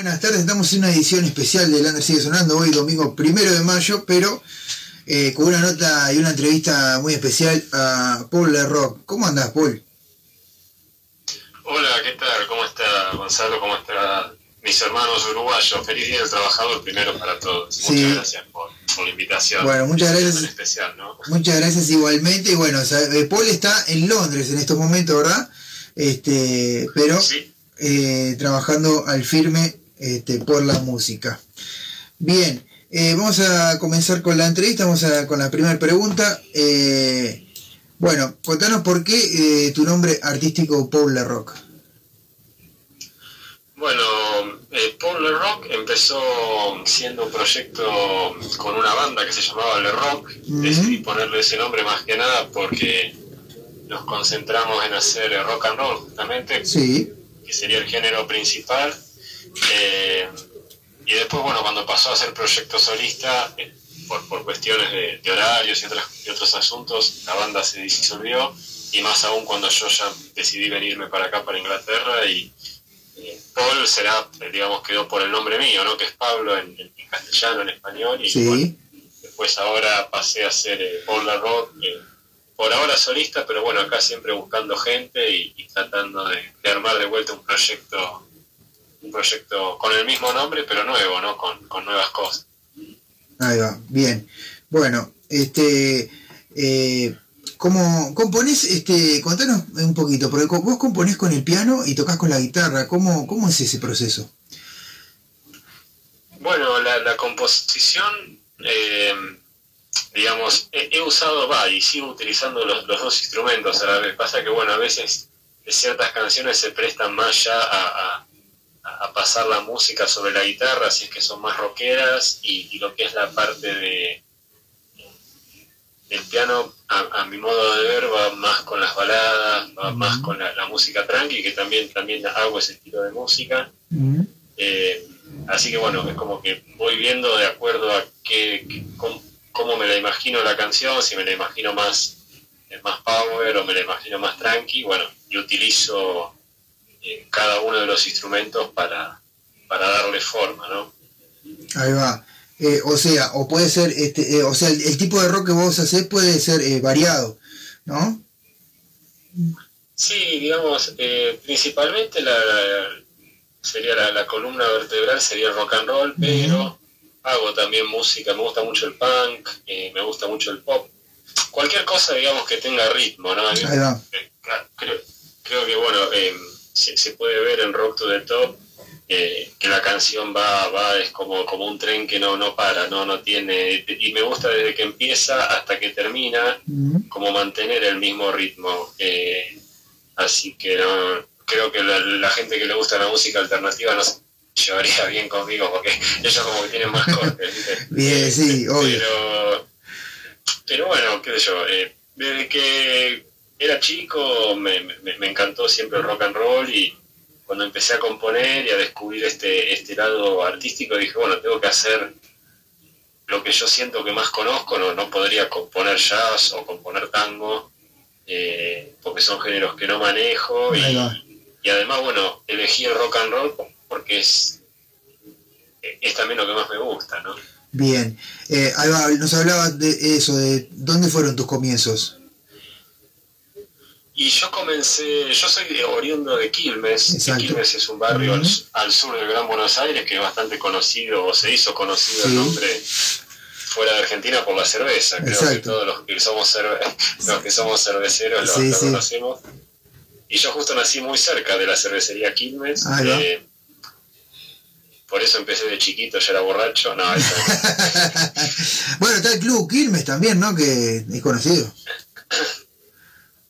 Buenas tardes, estamos en una edición especial de Lander Sigue Sonando, hoy domingo primero de mayo, pero eh, con una nota y una entrevista muy especial a Paul Lerrock. ¿Cómo andás, Paul? Hola, ¿qué tal? ¿Cómo está Gonzalo? ¿Cómo están mis hermanos uruguayos? Feliz Día del Trabajador primero para todos. Sí. Muchas gracias por, por la invitación. Bueno, muchas gracias. Especial, ¿no? Muchas gracias igualmente. Y bueno, o sea, eh, Paul está en Londres en estos momentos, ¿verdad? Este, pero eh, trabajando al firme este, por la música. Bien, eh, vamos a comenzar con la entrevista, vamos a, con la primera pregunta. Eh, bueno, contanos por qué eh, tu nombre artístico Paul Rock. Bueno, eh, Paul Le Rock empezó siendo un proyecto con una banda que se llamaba Le Rock. Decidí ponerle ese nombre más que nada porque nos concentramos en hacer rock and roll justamente, Sí, que sería el género principal. Eh, y después, bueno, cuando pasó a ser proyecto solista, eh, por, por cuestiones de, de horarios y, otras, y otros asuntos, la banda se disolvió. Y más aún cuando yo ya decidí venirme para acá, para Inglaterra, y eh, Paul será, digamos, quedó por el nombre mío, ¿no? Que es Pablo en, castellano, en español, y sí. bueno, después ahora pasé a ser eh, Paul La Rock, eh, por ahora solista, pero bueno, acá siempre buscando gente y, y tratando de, de armar de vuelta un proyecto, un proyecto con el mismo nombre, pero nuevo, ¿no? Con, con nuevas cosas. Ahí va, bien. Bueno, este, eh, ¿cómo componés? Este, contanos un poquito, porque vos componés con el piano y tocas con la guitarra. ¿Cómo, cómo es ese proceso? Bueno, la, la composición, eh, digamos, he, he usado, va, y sigo utilizando los, los dos instrumentos a la vez. Pasa que, bueno, a veces ciertas canciones se prestan más ya a, a- a pasar la música sobre la guitarra, si es que son más rockeras, y, y lo que es la parte de del piano, a, a mi modo de ver, va más con las baladas, va más con la, la música tranqui, que también, también hago ese estilo de música. Eh, así que bueno, es como que voy viendo de acuerdo a qué, qué- cómo, cómo me la imagino la canción, si me la imagino más, más power o me la imagino más tranqui, bueno, y utilizo cada uno de los instrumentos para, para darle forma, ¿no? Ahí va. Eh, o sea, o puede ser, este, eh, o sea, el, el tipo de rock que vos hacés puede ser eh, variado, ¿no? Sí, digamos, eh, principalmente la, la- sería la, la columna vertebral sería el rock and roll, pero hago también música, me gusta mucho el punk, me gusta mucho el pop, cualquier cosa, digamos, que tenga ritmo, ¿no? Ahí va. creo, creo que, bueno, eh, se, se puede ver en Rock to the Top eh, que la canción va, va es como, como un tren que no, no para, no, no tiene, y me gusta desde que empieza hasta que termina, como mantener el mismo ritmo. eh, así que no, creo que la, la gente que le gusta la música alternativa no se llevaría bien conmigo porque ellos como que tienen más cortes. Bien, sí, obvio. Pero, pero bueno, qué sé yo, eh, desde que era chico me, me- me encantó siempre el rock and roll y cuando empecé a componer y a descubrir este, este lado artístico dije, bueno, tengo que hacer lo que yo siento que más conozco, no, no podría componer jazz o componer tango, eh, porque son géneros que no manejo y, y además, bueno, elegí el rock and roll porque es, es también lo que más me gusta, ¿no? Bien. Eh, nos hablaba de eso, de dónde fueron tus comienzos. Y yo comencé, yo soy de- oriundo de Quilmes, y Exacto. Quilmes es un barrio al, sur del Gran Buenos Aires que es bastante conocido, o se hizo conocido Sí. el nombre fuera de Argentina por la cerveza. Creo que Exacto. todos los que somos, cerve- los que somos cerveceros lo, Sí, lo sí. conocemos. Y yo justo nací muy cerca de la cervecería Quilmes. Eh, por eso empecé de chiquito, ya era borracho. No, eso- Bueno, está el Club Quilmes también, ¿no? Que es conocido.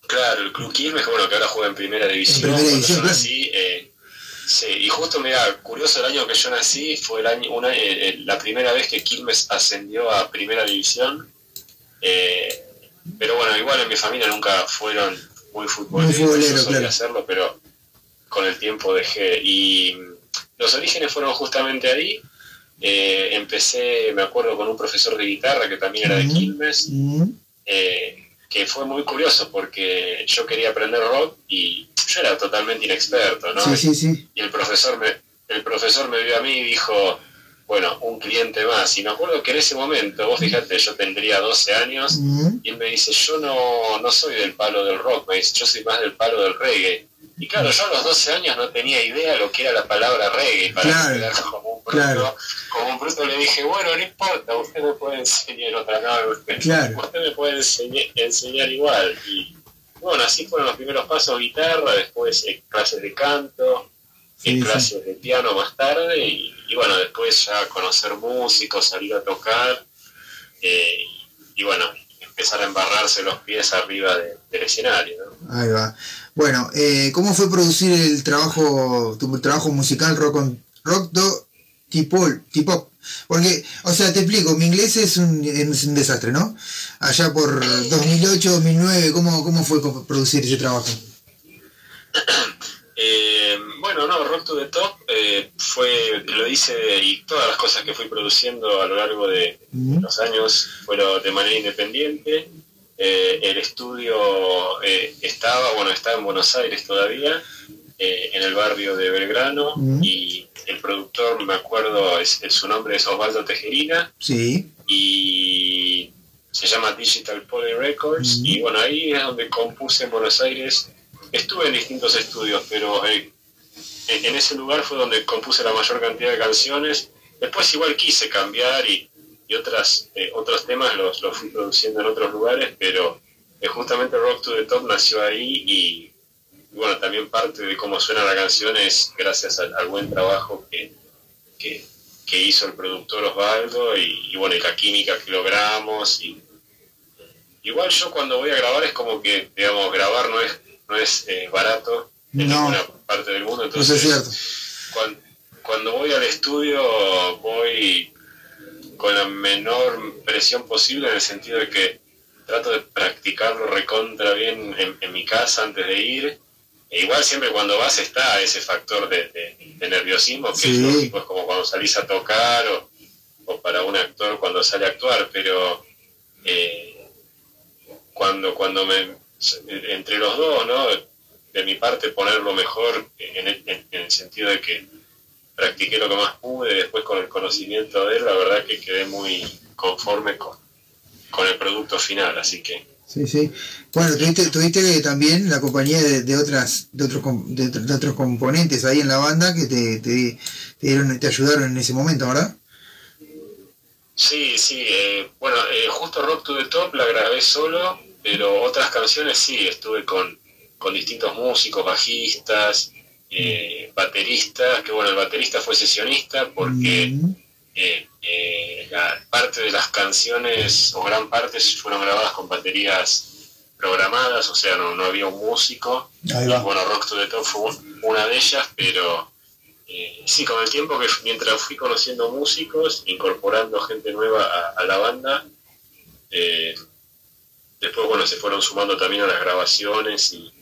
Claro, el Club Quilmes, bueno, que ahora juega en primera división. primera Cuando división, claro. eh, sí, y justo, mira, curioso, el año que yo nací fue el año, una, eh, eh, la primera vez que Quilmes ascendió a primera división. Eh, pero bueno, igual en mi familia nunca fueron muy futboleros, Muy futbolero, yo claro. hacerlo, pero con el tiempo dejé. Y los orígenes fueron justamente ahí. Eh, empecé, me acuerdo, con un profesor de guitarra que también era de. Quilmes Mm, eh, que fue muy curioso porque yo quería aprender rock y yo era totalmente inexperto, ¿no? Sí, sí, sí. Y el profesor me, el profesor me vio a mí y dijo, bueno, un cliente más. Y me acuerdo que en ese momento, vos fíjate, yo tendría 12 años y él me dice, yo no, no soy del palo del rock, me dice, yo soy más del palo del reggae. Y claro, yo a los 12 años no tenía idea lo que era la palabra reggae. Para Claro, como claro. como un bruto le dije, bueno, no importa, usted me puede enseñar otra no, usted, Claro. usted me puede enseñar, enseñar igual. Y bueno, así fueron los primeros pasos, guitarra, después eh, clases de canto, Sí, sí. clases de piano más tarde, y, y bueno, después ya conocer músicos, salir a tocar, eh, y bueno, empezar a embarrarse los pies arriba de- del escenario. ¿no? Ahí va. Bueno, eh, ¿cómo fue producir el trabajo, tu trabajo musical rock on, rock do tipo, tipo? Porque, o sea, te explico, mi inglés es un, es un desastre, ¿no? Allá por 2008, 2009, ¿cómo, cómo fue producir ese trabajo? Eh, bueno, no, Rock to the Top eh, fue, lo hice y todas las cosas que fui produciendo a lo largo de los años fueron de manera independiente. Eh, el estudio eh, estaba, bueno, está en Buenos Aires todavía, eh, en el barrio de Belgrano, Mm. y el productor, me acuerdo, es, es- su nombre es Osvaldo Tejerina, Sí. y se llama Digital Poly Records Mm. y bueno ahí es donde compuse en Buenos Aires estuve en distintos estudios pero eh, en, en ese lugar fue donde compuse la mayor cantidad de canciones después igual quise cambiar y, y otras eh, otros temas los, los fui produciendo en otros lugares pero eh, justamente Rock to the Top nació ahí y, y bueno también parte de cómo suena la canción es gracias al, al buen trabajo que, que, que hizo el productor Osvaldo y, y bueno, y la química que logramos. Y, igual yo cuando voy a grabar es como que, digamos, grabar no es, no es eh, barato en No. ninguna parte del mundo. Entonces, es cierto. cuan- cuando, voy al estudio voy con la menor presión posible en el sentido de que trato de practicarlo recontra bien en, en mi casa antes de ir. E igual siempre cuando vas está ese factor de, de- de nerviosismo que Sí. es lógico, es como cuando salís a tocar o, o para un actor cuando sale a actuar, pero eh, cuando, cuando me, entre los dos, ¿no? De mi parte poner lo mejor en el, en- en el sentido de que practiqué lo que más pude, después con el conocimiento de él, la verdad que quedé muy conforme con, con el producto final, así que Sí, sí. Bueno, tuviste, tuviste también la compañía de, de otras de otros de, de otros componentes ahí en la banda que te, te, te dieron, te ayudaron en ese momento, ¿verdad? Sí, sí, eh, bueno, eh, justo Rock to the Top la grabé solo, pero otras canciones sí, estuve con, con distintos músicos, bajistas, eh, bateristas, que bueno, el baterista fue sesionista porque Mm, eh, eh, la parte de las canciones, o gran parte, fueron grabadas con baterías programadas, o sea, no, no había un músico. Ahí Y bueno, Rock to the Top fue un- una de ellas, pero eh, sí, con el tiempo que mientras fui conociendo músicos, incorporando gente nueva a, a la banda, eh, después, bueno, se fueron sumando también a las grabaciones y,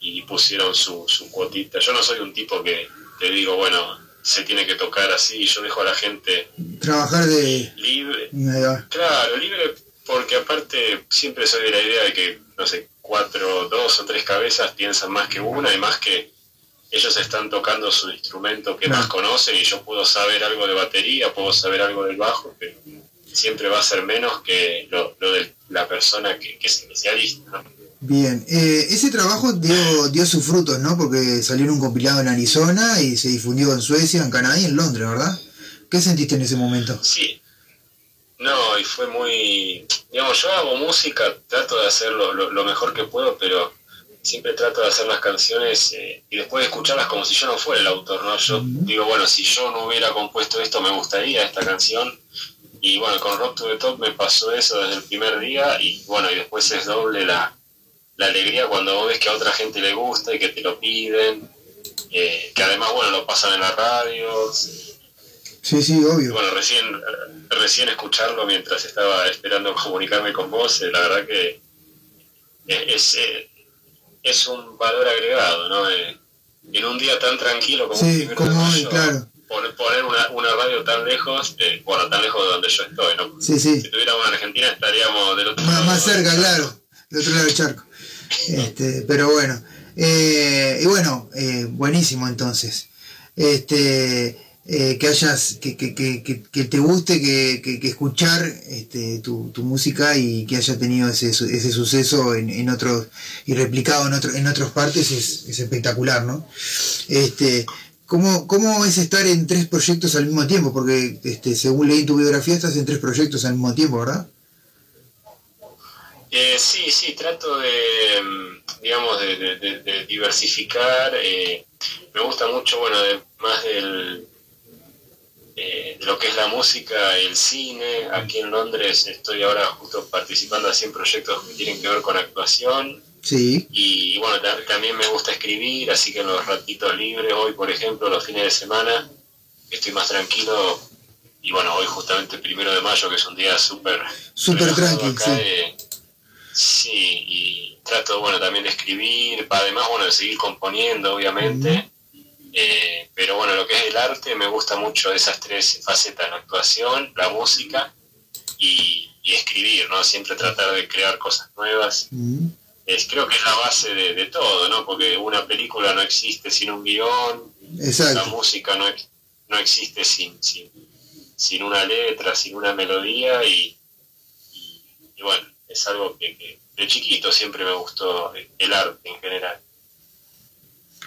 y pusieron su, su cuotita. Yo no soy un tipo que te digo, bueno, se tiene que tocar así, yo dejo a la gente Trabajar de... libre. Claro, libre porque aparte siempre soy de la idea de que, no sé, cuatro, dos o tres cabezas piensan más que una y más que ellos están tocando su instrumento que más conocen y yo puedo saber algo de batería, puedo saber algo del bajo, pero siempre va a ser menos que lo, lo de la persona que, que es especialista. ¿no? Bien, eh, ese trabajo dio, dio sus frutos, ¿no? Porque salió en un compilado en Arizona y se difundió en Suecia, en Canadá y en Londres, ¿verdad? ¿Qué sentiste en ese momento? Sí. No, y fue muy... Digamos, yo hago música, trato de hacerlo lo, lo mejor que puedo, pero siempre trato de hacer las canciones eh, y después de escucharlas como si yo no fuera el autor, ¿no? Yo digo, bueno, si yo no hubiera compuesto esto, me gustaría esta canción. Y bueno, con Rock to the Top me pasó eso desde el primer día y bueno, y después es doble la, la alegría cuando vos ves que a otra gente le gusta y que te lo piden, eh, que además, bueno, lo pasan en la radio. Sí, sí, obvio. Bueno, recién, recién escucharlo mientras estaba esperando comunicarme con vos, eh, la verdad que es, eh, es un valor agregado, ¿no? Eh, en un día tan tranquilo como, Sí, un como hoy, mayo, claro. poner, poner una, una radio tan lejos, eh, bueno, tan lejos de donde yo estoy, ¿no? Sí, sí. Si estuviéramos en Argentina estaríamos del otro Más, lado. más cerca, claro, del otro lado del charco. Este, pero bueno, eh, y bueno, eh, buenísimo entonces. Este, eh, que hayas, que, que, que, que, te guste, que, escuchar este, tu, tu música y que haya tenido ese, ese suceso en, en otros y replicado en, otro, en otras partes es, es espectacular, ¿no? Este, ¿cómo, ¿Cómo es estar en tres proyectos al mismo tiempo? Porque este, según leí tu biografía estás en tres proyectos al mismo tiempo, ¿verdad? Eh, sí, sí, trato de, mm, digamos, de, de- de- de diversificar. eh, me gusta mucho, bueno, más del, eh, de lo que es la música, el cine. Aquí en Londres estoy ahora justo participando así en proyectos que tienen que ver con actuación. Sí. Y, bueno, ta- también me gusta escribir, así que en los ratitos libres, hoy por ejemplo, los fines de semana, estoy más tranquilo. Y bueno, hoy justamente primero de mayo, que es un día súper Súper relajado tranqui, acá, sí. Sí, y trato, bueno, también de escribir, además, bueno, de seguir componiendo, obviamente. Eh, pero bueno, lo que es el arte, me gusta mucho esas tres facetas, la actuación, la música y, y escribir, ¿no? Siempre tratar de crear cosas nuevas. Es, creo que es la base de, de todo, ¿no? Porque una película no existe sin un guion, Exacto. la música no, no existe sin, sin, sin una letra, sin una melodía y, y- y bueno, es algo que, que de chiquito siempre me gustó el arte en general.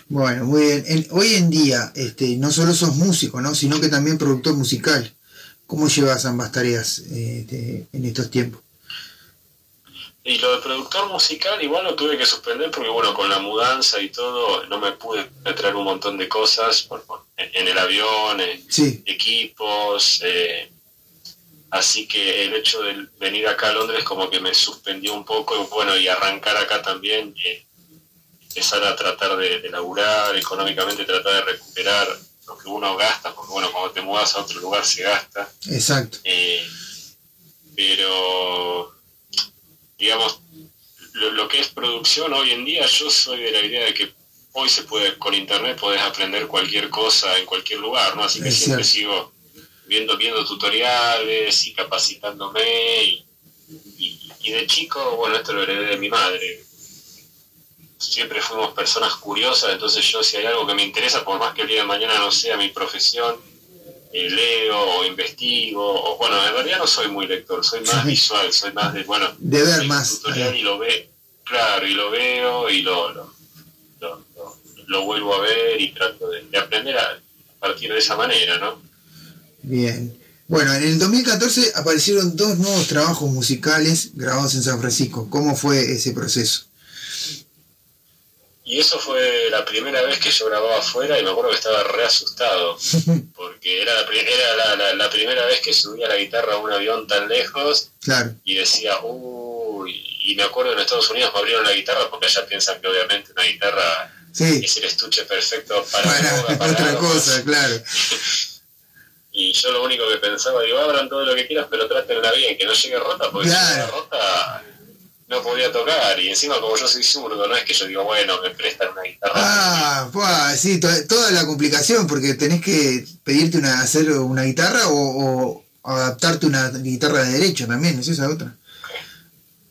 Bueno, muy bien. En- hoy en día, este, no solo sos músico, ¿no? sino que también productor musical. ¿Cómo llevas ambas tareas este, en estos tiempos? Y lo de productor musical igual lo tuve que suspender porque bueno, con la mudanza y todo no me pude traer un montón de cosas por- por- en, en el avión, en Sí. equipos, eh, así que el hecho de venir acá a Londres como que me suspendió un poco y bueno, y arrancar acá también, eh, empezar a tratar de, de laburar económicamente, tratar de recuperar lo que uno gasta, porque bueno, cuando te mudas a otro lugar se gasta. Exacto. Eh, pero, digamos, lo, lo que es producción hoy en día, yo soy de la idea de que hoy se puede, con internet podés aprender cualquier cosa en cualquier lugar, ¿no? Así que Es siempre cierto. sigo viendo, viendo tutoriales y capacitándome y, y- y de chico, bueno, esto lo heredé de mi madre. Siempre fuimos personas curiosas, entonces yo si hay algo que me interesa, por más que el día de mañana no sea mi profesión, eh, leo o investigo, o bueno, en realidad no soy muy lector, soy más visual, soy más de, bueno, De ver más. tutorial y lo ve, claro, y lo veo y lo, lo, lo- lo- lo vuelvo a ver y trato de, de aprender a, a partir de esa manera, ¿no? Bien. Bueno, en el 2014 aparecieron dos nuevos trabajos musicales grabados en San Francisco. ¿Cómo fue ese proceso? Y eso fue la primera vez que yo grababa afuera y me acuerdo que estaba re asustado, porque era, la, era la, la- la primera vez que subía la guitarra a un avión tan lejos Claro. y decía, uy, y me acuerdo en Estados Unidos me abrieron la guitarra porque allá piensan que obviamente una guitarra Sí. es el estuche perfecto para, Para yoga, para otra cosa, claro. Y yo lo único que pensaba, digo, abran todo lo que quieras, pero trátenla bien, que no llegue rota, porque si Claro. llega rota, no podía tocar. Y encima, como yo soy zurdo, no es que yo digo, bueno, me prestan una guitarra. Ah, buah, sí, to- toda la complicación, porque tenés que pedirte una, hacer una guitarra o, o adaptarte una guitarra de derecho también, es esa otra.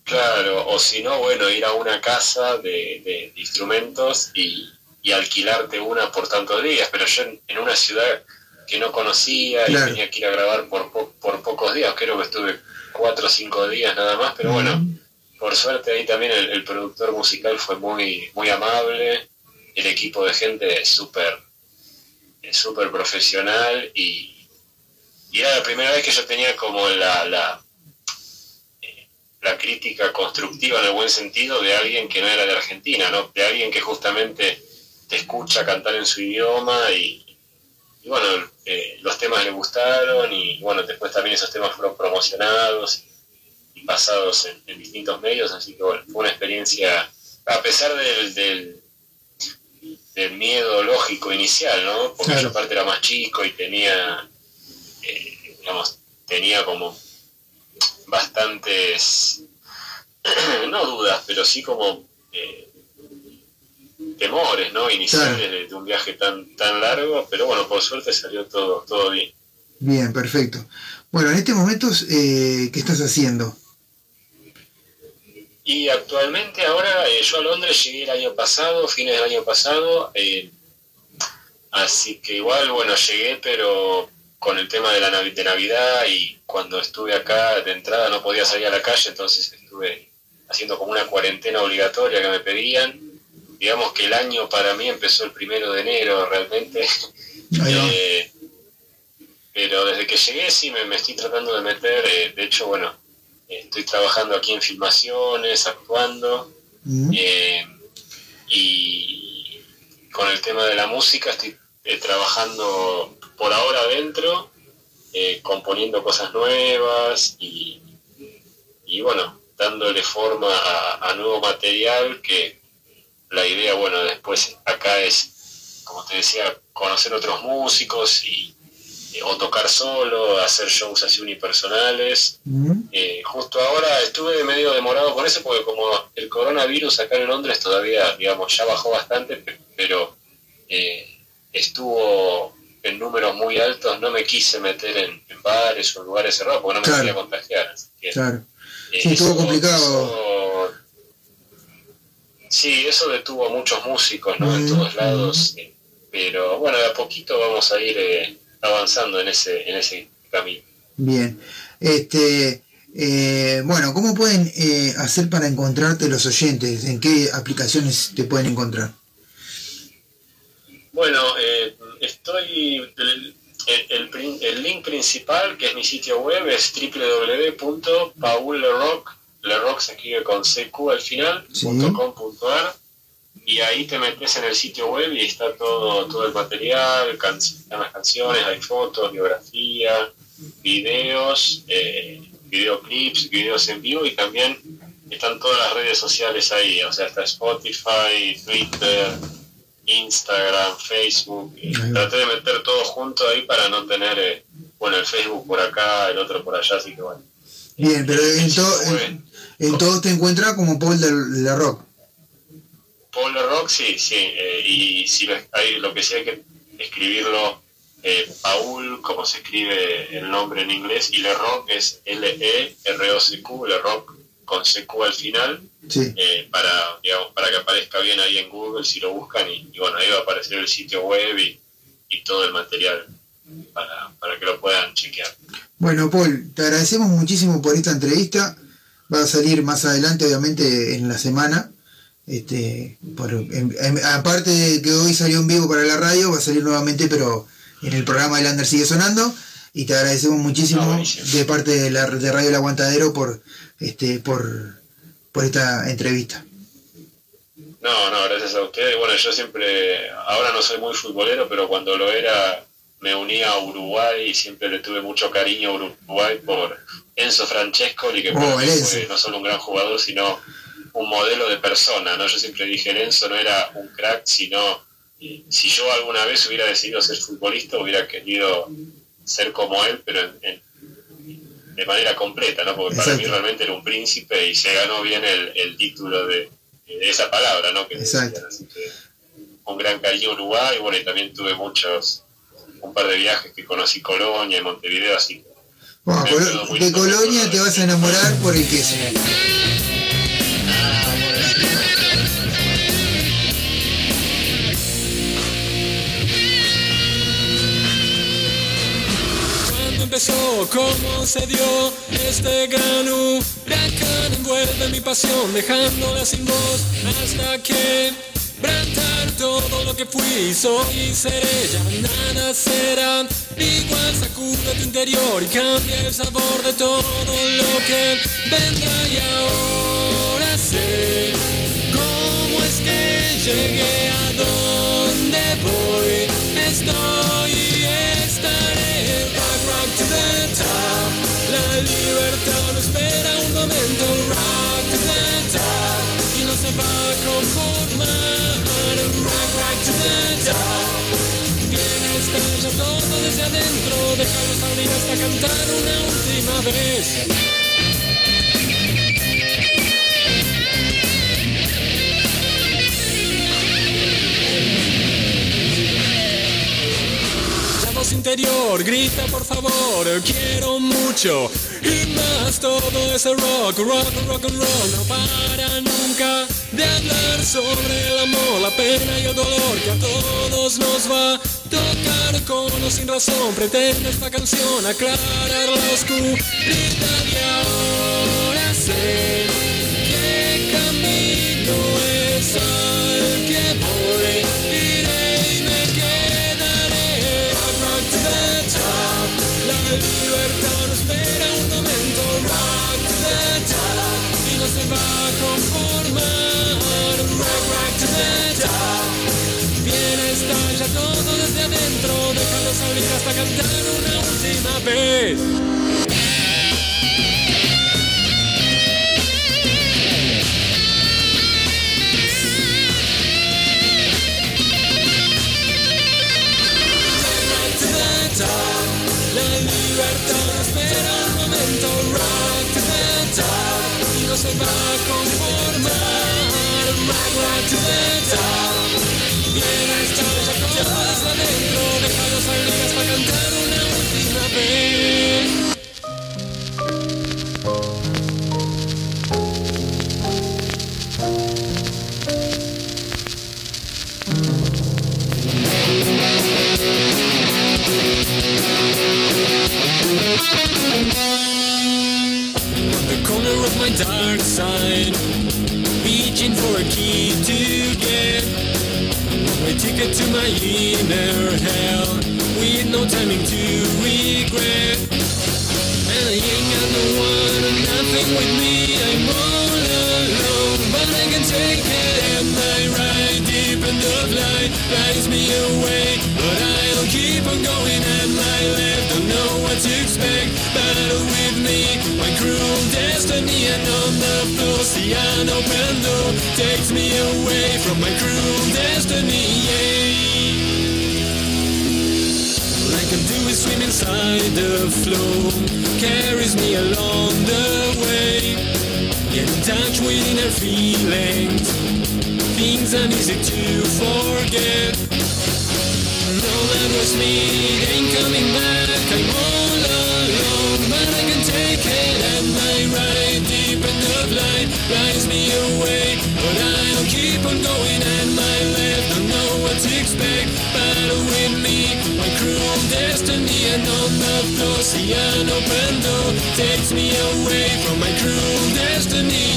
Claro, o si no, bueno, ir a una casa de, de instrumentos y, y alquilarte una por tantos días. Pero yo en, en una ciudad que no conocía Claro. y tenía que ir a grabar por, po- por pocos días, creo que estuve cuatro o cinco días nada más, pero bueno, por suerte ahí también el, el productor musical fue muy, muy amable, el equipo de gente es súper súper profesional y, y era la primera vez que yo tenía como la, la, eh, la crítica constructiva en el buen sentido de alguien que no era de Argentina, ¿no? de alguien que justamente te escucha cantar en su idioma y, y bueno, eh, los temas le gustaron y bueno, después también esos temas fueron promocionados y pasados en, en distintos medios, así que bueno, fue una experiencia, a pesar del, del, del miedo lógico inicial, ¿no? Porque Claro. yo aparte era más chico y tenía, eh, digamos, tenía como bastantes, no dudas, pero sí como eh, temores, ¿no? Iniciales Claro. de, de un viaje tan tan largo, pero bueno, por suerte salió todo todo bien. Bien, perfecto. Bueno, en este momento, eh, ¿qué estás haciendo? Y actualmente ahora eh, yo a Londres llegué el año pasado, fines del año pasado, eh, así que igual, bueno, llegué, pero con el tema de la de Navidad y cuando estuve acá de entrada no podía salir a la calle, entonces estuve haciendo como una cuarentena obligatoria que me pedían. Digamos que el año para mí empezó el primero de enero realmente. Eh, pero desde que llegué sí me, me estoy tratando de meter, eh, de hecho, bueno, eh, estoy trabajando aquí en filmaciones, actuando, eh, y con el tema de la música estoy trabajando por ahora adentro, componiendo cosas nuevas y, y bueno, dándole forma a, a nuevo material que la idea, bueno, después acá es, como te decía, conocer otros músicos y eh, o tocar solo, hacer shows así unipersonales. Eh, justo ahora estuve medio demorado con eso porque como el coronavirus acá en Londres todavía, digamos, ya bajó bastante, pe- pero eh, estuvo en números muy altos, no me quise meter en, en bares o en lugares cerrados porque no me Claro. quería contagiar. así que, Claro. Sí, estuvo complicado. eso- sí, eso detuvo a muchos músicos, ¿no? En todos lados. eh, pero bueno, de a poquito vamos a ir eh, avanzando en ese, en ese camino. Bien. Este, eh, bueno, ¿cómo pueden eh, hacer para encontrarte los oyentes? ¿En qué aplicaciones te pueden encontrar? Bueno, eh, estoy. El, el- link principal, que es mi sitio web, es www.paullerock, Lerock se escribe con CQ al final, Sí. punto com punto ar, y ahí te metes en el sitio web y está todo, todo el material, can- están las canciones, hay fotos, biografía, videos, eh, videoclips, videos en vivo y también están todas las redes sociales ahí, o sea, está Spotify, Twitter, Instagram, Facebook, y traté de meter todo junto ahí para no tener, eh, bueno, el Facebook por acá, el otro por allá, así que bueno. Bien, pero en, to- en, en todos te encuentras como Paul de, de Rock. Paul Rock, sí, sí, eh, y si lo, hay, lo que sí hay que escribirlo eh, Paul, como se escribe el nombre en inglés, y Le Rock es L-E-R-O-C-Q, Le Rock con CQ al final, Sí. eh, para, digamos, para que aparezca bien ahí en Google si lo buscan, y, y bueno, ahí va a aparecer el sitio web y, y todo el material para, para que lo puedan chequear. Bueno, Paul, te agradecemos muchísimo por esta entrevista. Va a salir más adelante, obviamente, en la semana. Este, por- en- en- aparte de que hoy salió en vivo para la radio, va a salir nuevamente, pero en el programa El Under sigue sonando. Y te agradecemos muchísimo de parte de, la, de Radio El Aguantadero por, este, por, por esta entrevista. No, no, gracias a ustedes. Bueno, yo siempre, ahora no soy muy futbolero, pero cuando lo era me unía a Uruguay y siempre le tuve mucho cariño a Uruguay por Enzo Francescoli, que Oh, para mí fue no solo un gran jugador, sino un modelo de persona, ¿no? Yo siempre dije, Enzo no era un crack, sino y si yo alguna vez hubiera decidido ser futbolista, hubiera querido ser como él, pero en, en- de manera completa, ¿no? Porque para mí realmente era un príncipe y se ganó bien el, el título de, de esa palabra, ¿no? Que Exacto. decían, así que un gran cariño a Uruguay, bueno, y también tuve muchos, un par de viajes que conocí Colonia y Montevideo, así Bueno, de Colonia te vas a enamorar por el queso. Cuando empezó, cómo se dio este gran huracán envuelve mi pasión, dejándola sin voz hasta que brantar todo lo que fui, soy y seré, ya nada será igual, sacude tu interior y cambia el sabor de todo lo que vendrá y ahora sé cómo es que llegué a donde voy, estoy y estaré. Rock, rock to the top, la libertad no espera un momento, rock to the top, y no se va a conformar, está ya todo desde adentro, déjalo salir hasta cantar una última vez. Grita por favor, quiero mucho y más todo ese rock, rock, rock and roll no para nunca de hablar sobre el amor, la pena y el dolor que a todos nos va a tocar con o sin razón. Pretende esta canción aclarar la oscuridad y ahora desde adentro, déjalo salir hasta cantar una última vez. La libertad espera un momento, rock y no se va a conformar, top. Bien está ya adentro, déjalo hasta cantar una última vez. On the corner of my dark side, reaching for a key to get my ticket to my inner hell, with no timing to regret. And I ain't got no one, and nothing with me. I'm all alone, but I can take it. And my right deep in the light drives me away, but I don't keep on going. And my left don't know what to expect. Battle with me, my cruel destiny, and on the floor, see an open door takes me away from my cruel destiny. Yeah. Inside the flow Carries me along the way. Get in touch with inner feelings. Things are easy to forget. No, that was me, it ain't coming back. I'm all alone, but I can take it And my right deep in the blind Drives me away But I don't keep on going And my left to expect Battle with me, my cruel destiny And on the floor, see an open door Takes me away from my cruel destiny,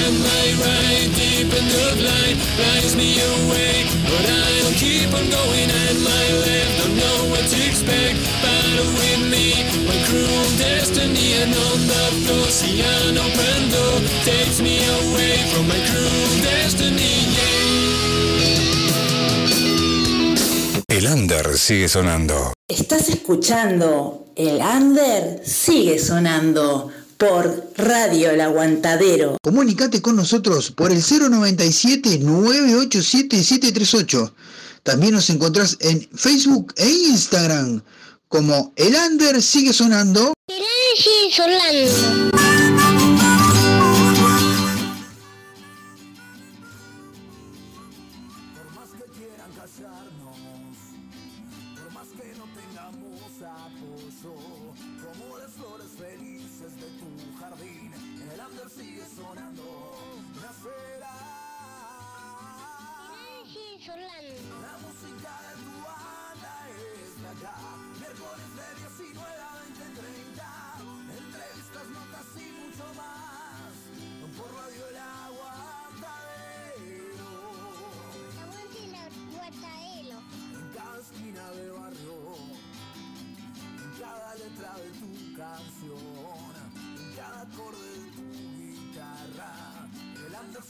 And my right deep in the blind drives me away But I don't keep on going and my left don't know what to expect. Battle with me, my cruel destiny And on the floor, see an open door. Takes me away from my cruel destiny, El under sigue sonando. Estás escuchando El Under sigue sonando por Radio El Aguantadero. Comunicate con nosotros por el 097-987-738. También nos encontrás en Facebook e Instagram como El Under sigue sonando. El Under sigue sonando.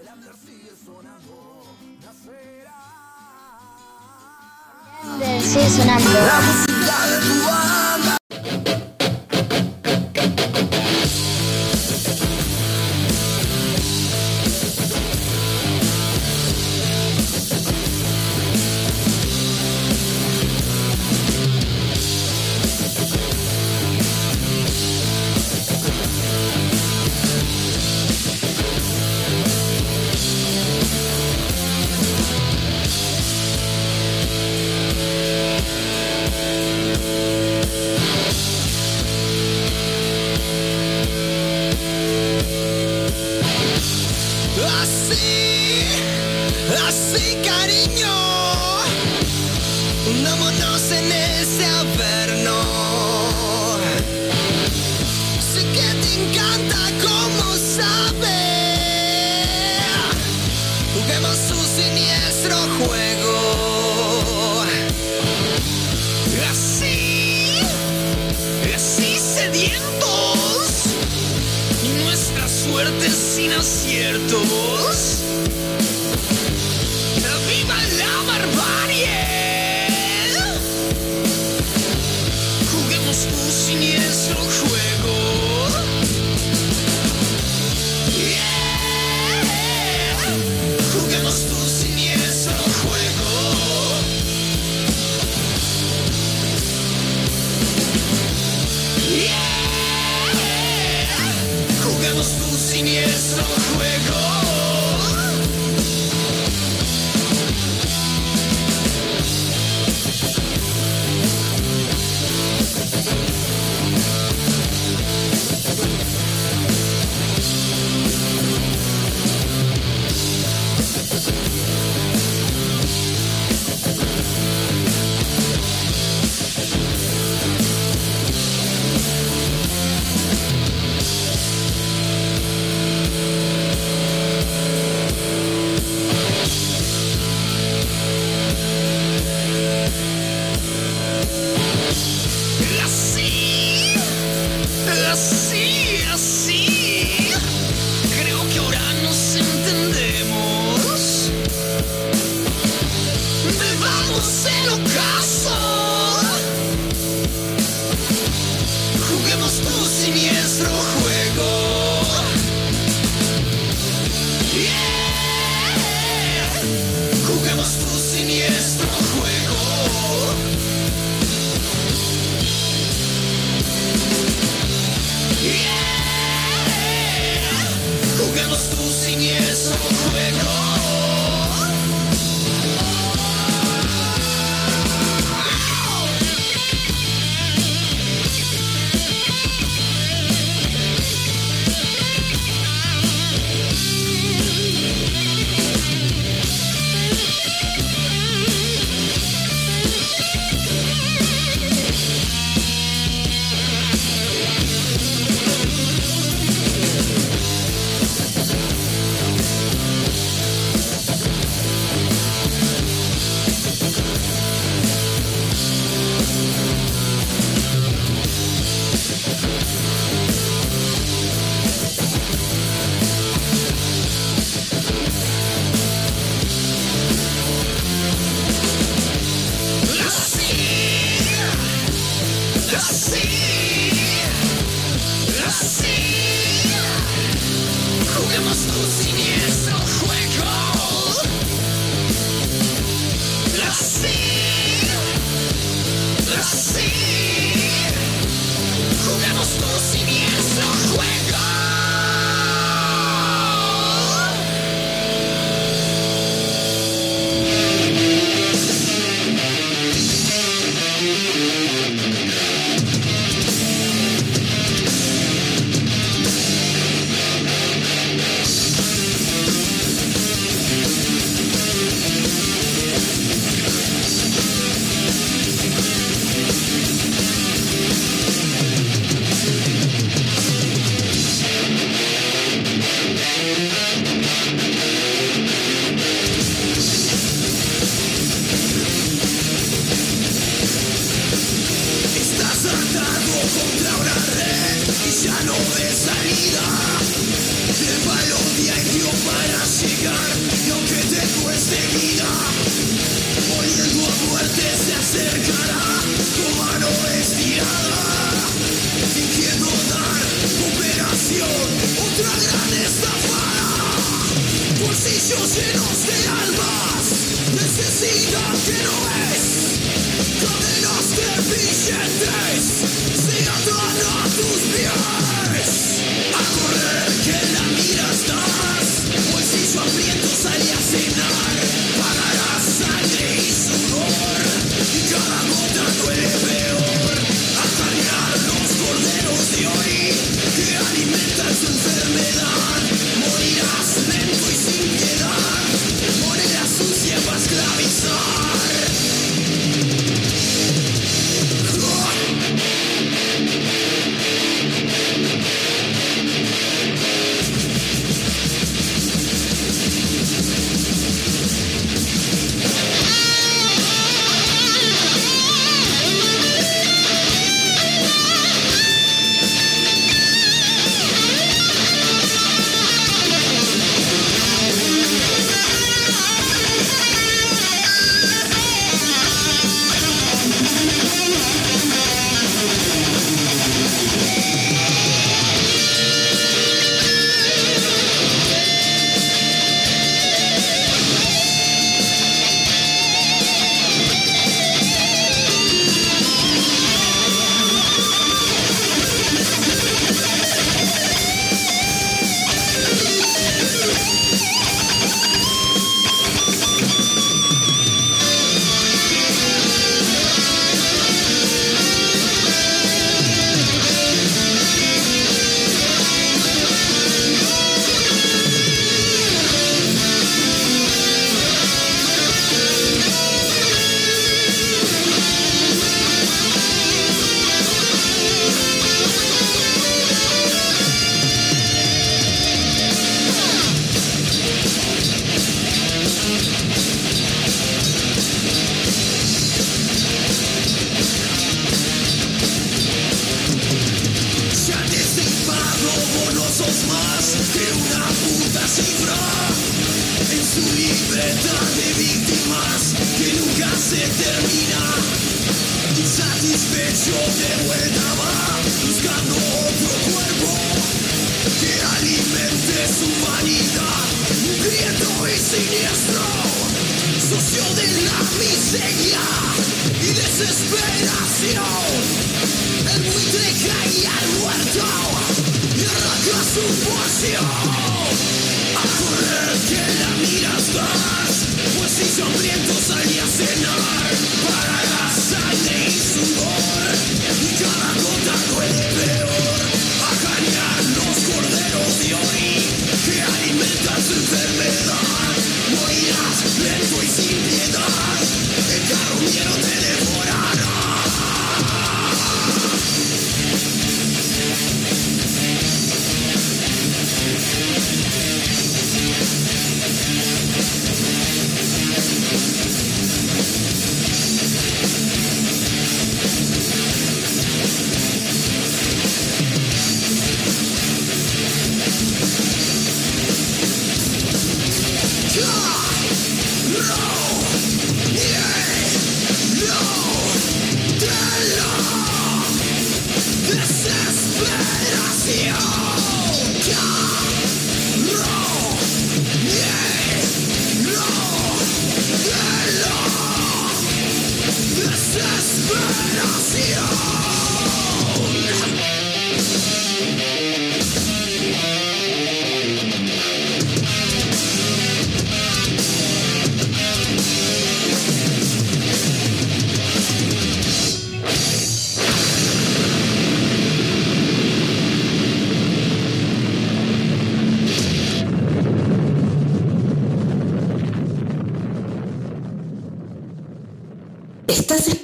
el under sigue sonando, nacerá. Sigue sonando.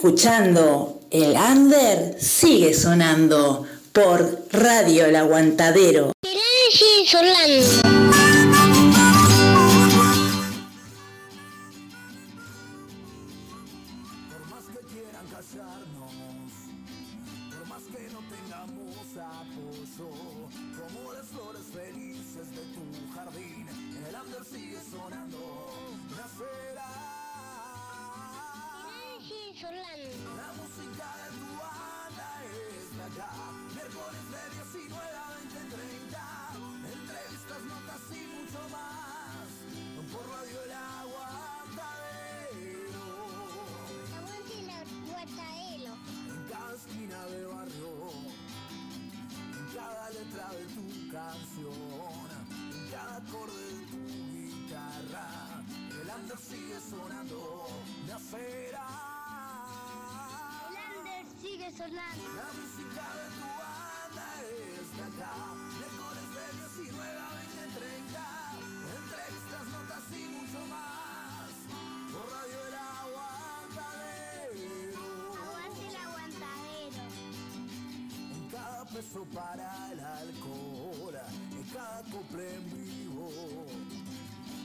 Escuchando El Under sigue sonando por Radio El Aguantadero. peso para el alcohol, en cada cumple en vivo,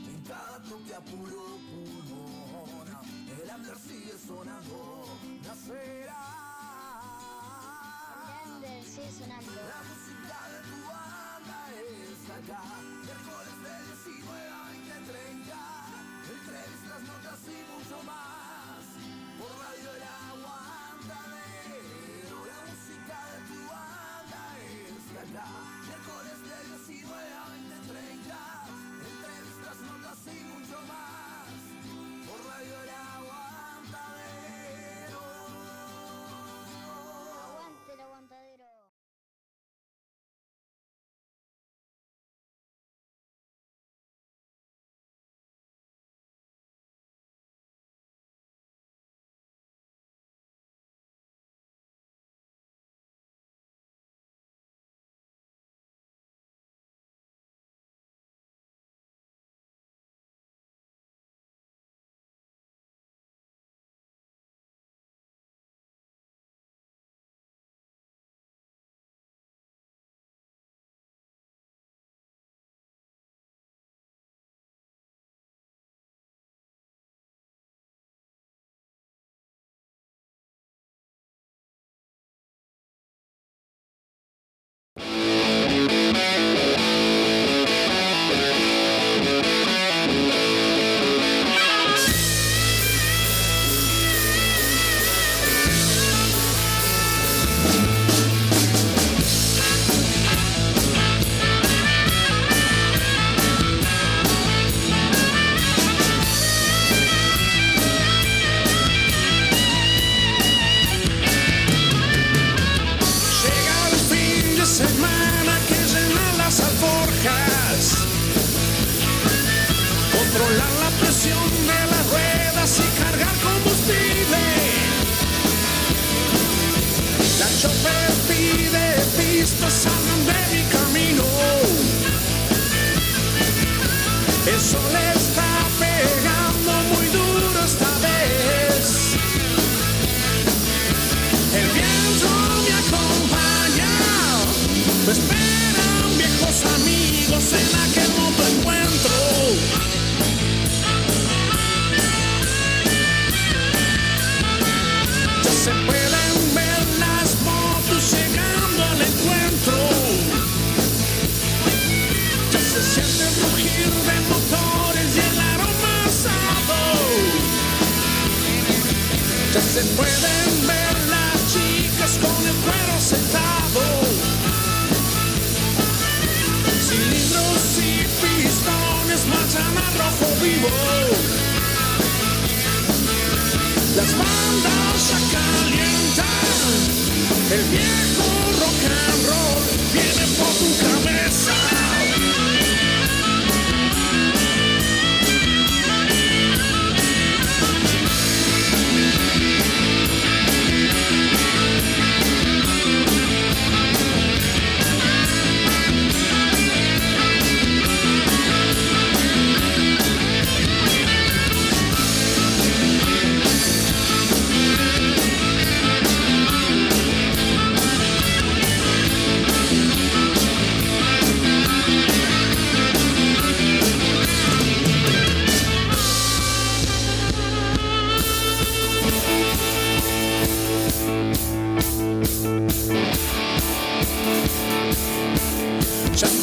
en cada toque a puro pulmón, el hablar sigue sonando, nacerá. El sigue sonando. La música de tu banda es acá, miércoles de 19 a 20, 30, entrevistas, notas y mucho más, por Radio El Agua.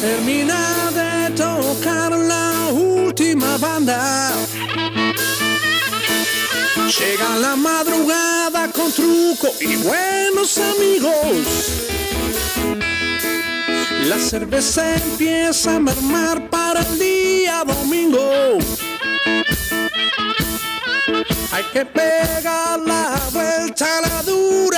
termina de tocar la última banda. Llega la madrugada con truco y buenos amigos. La cerveza empieza a mermar para el día domingo. Hay que pegar la vuelta a la duda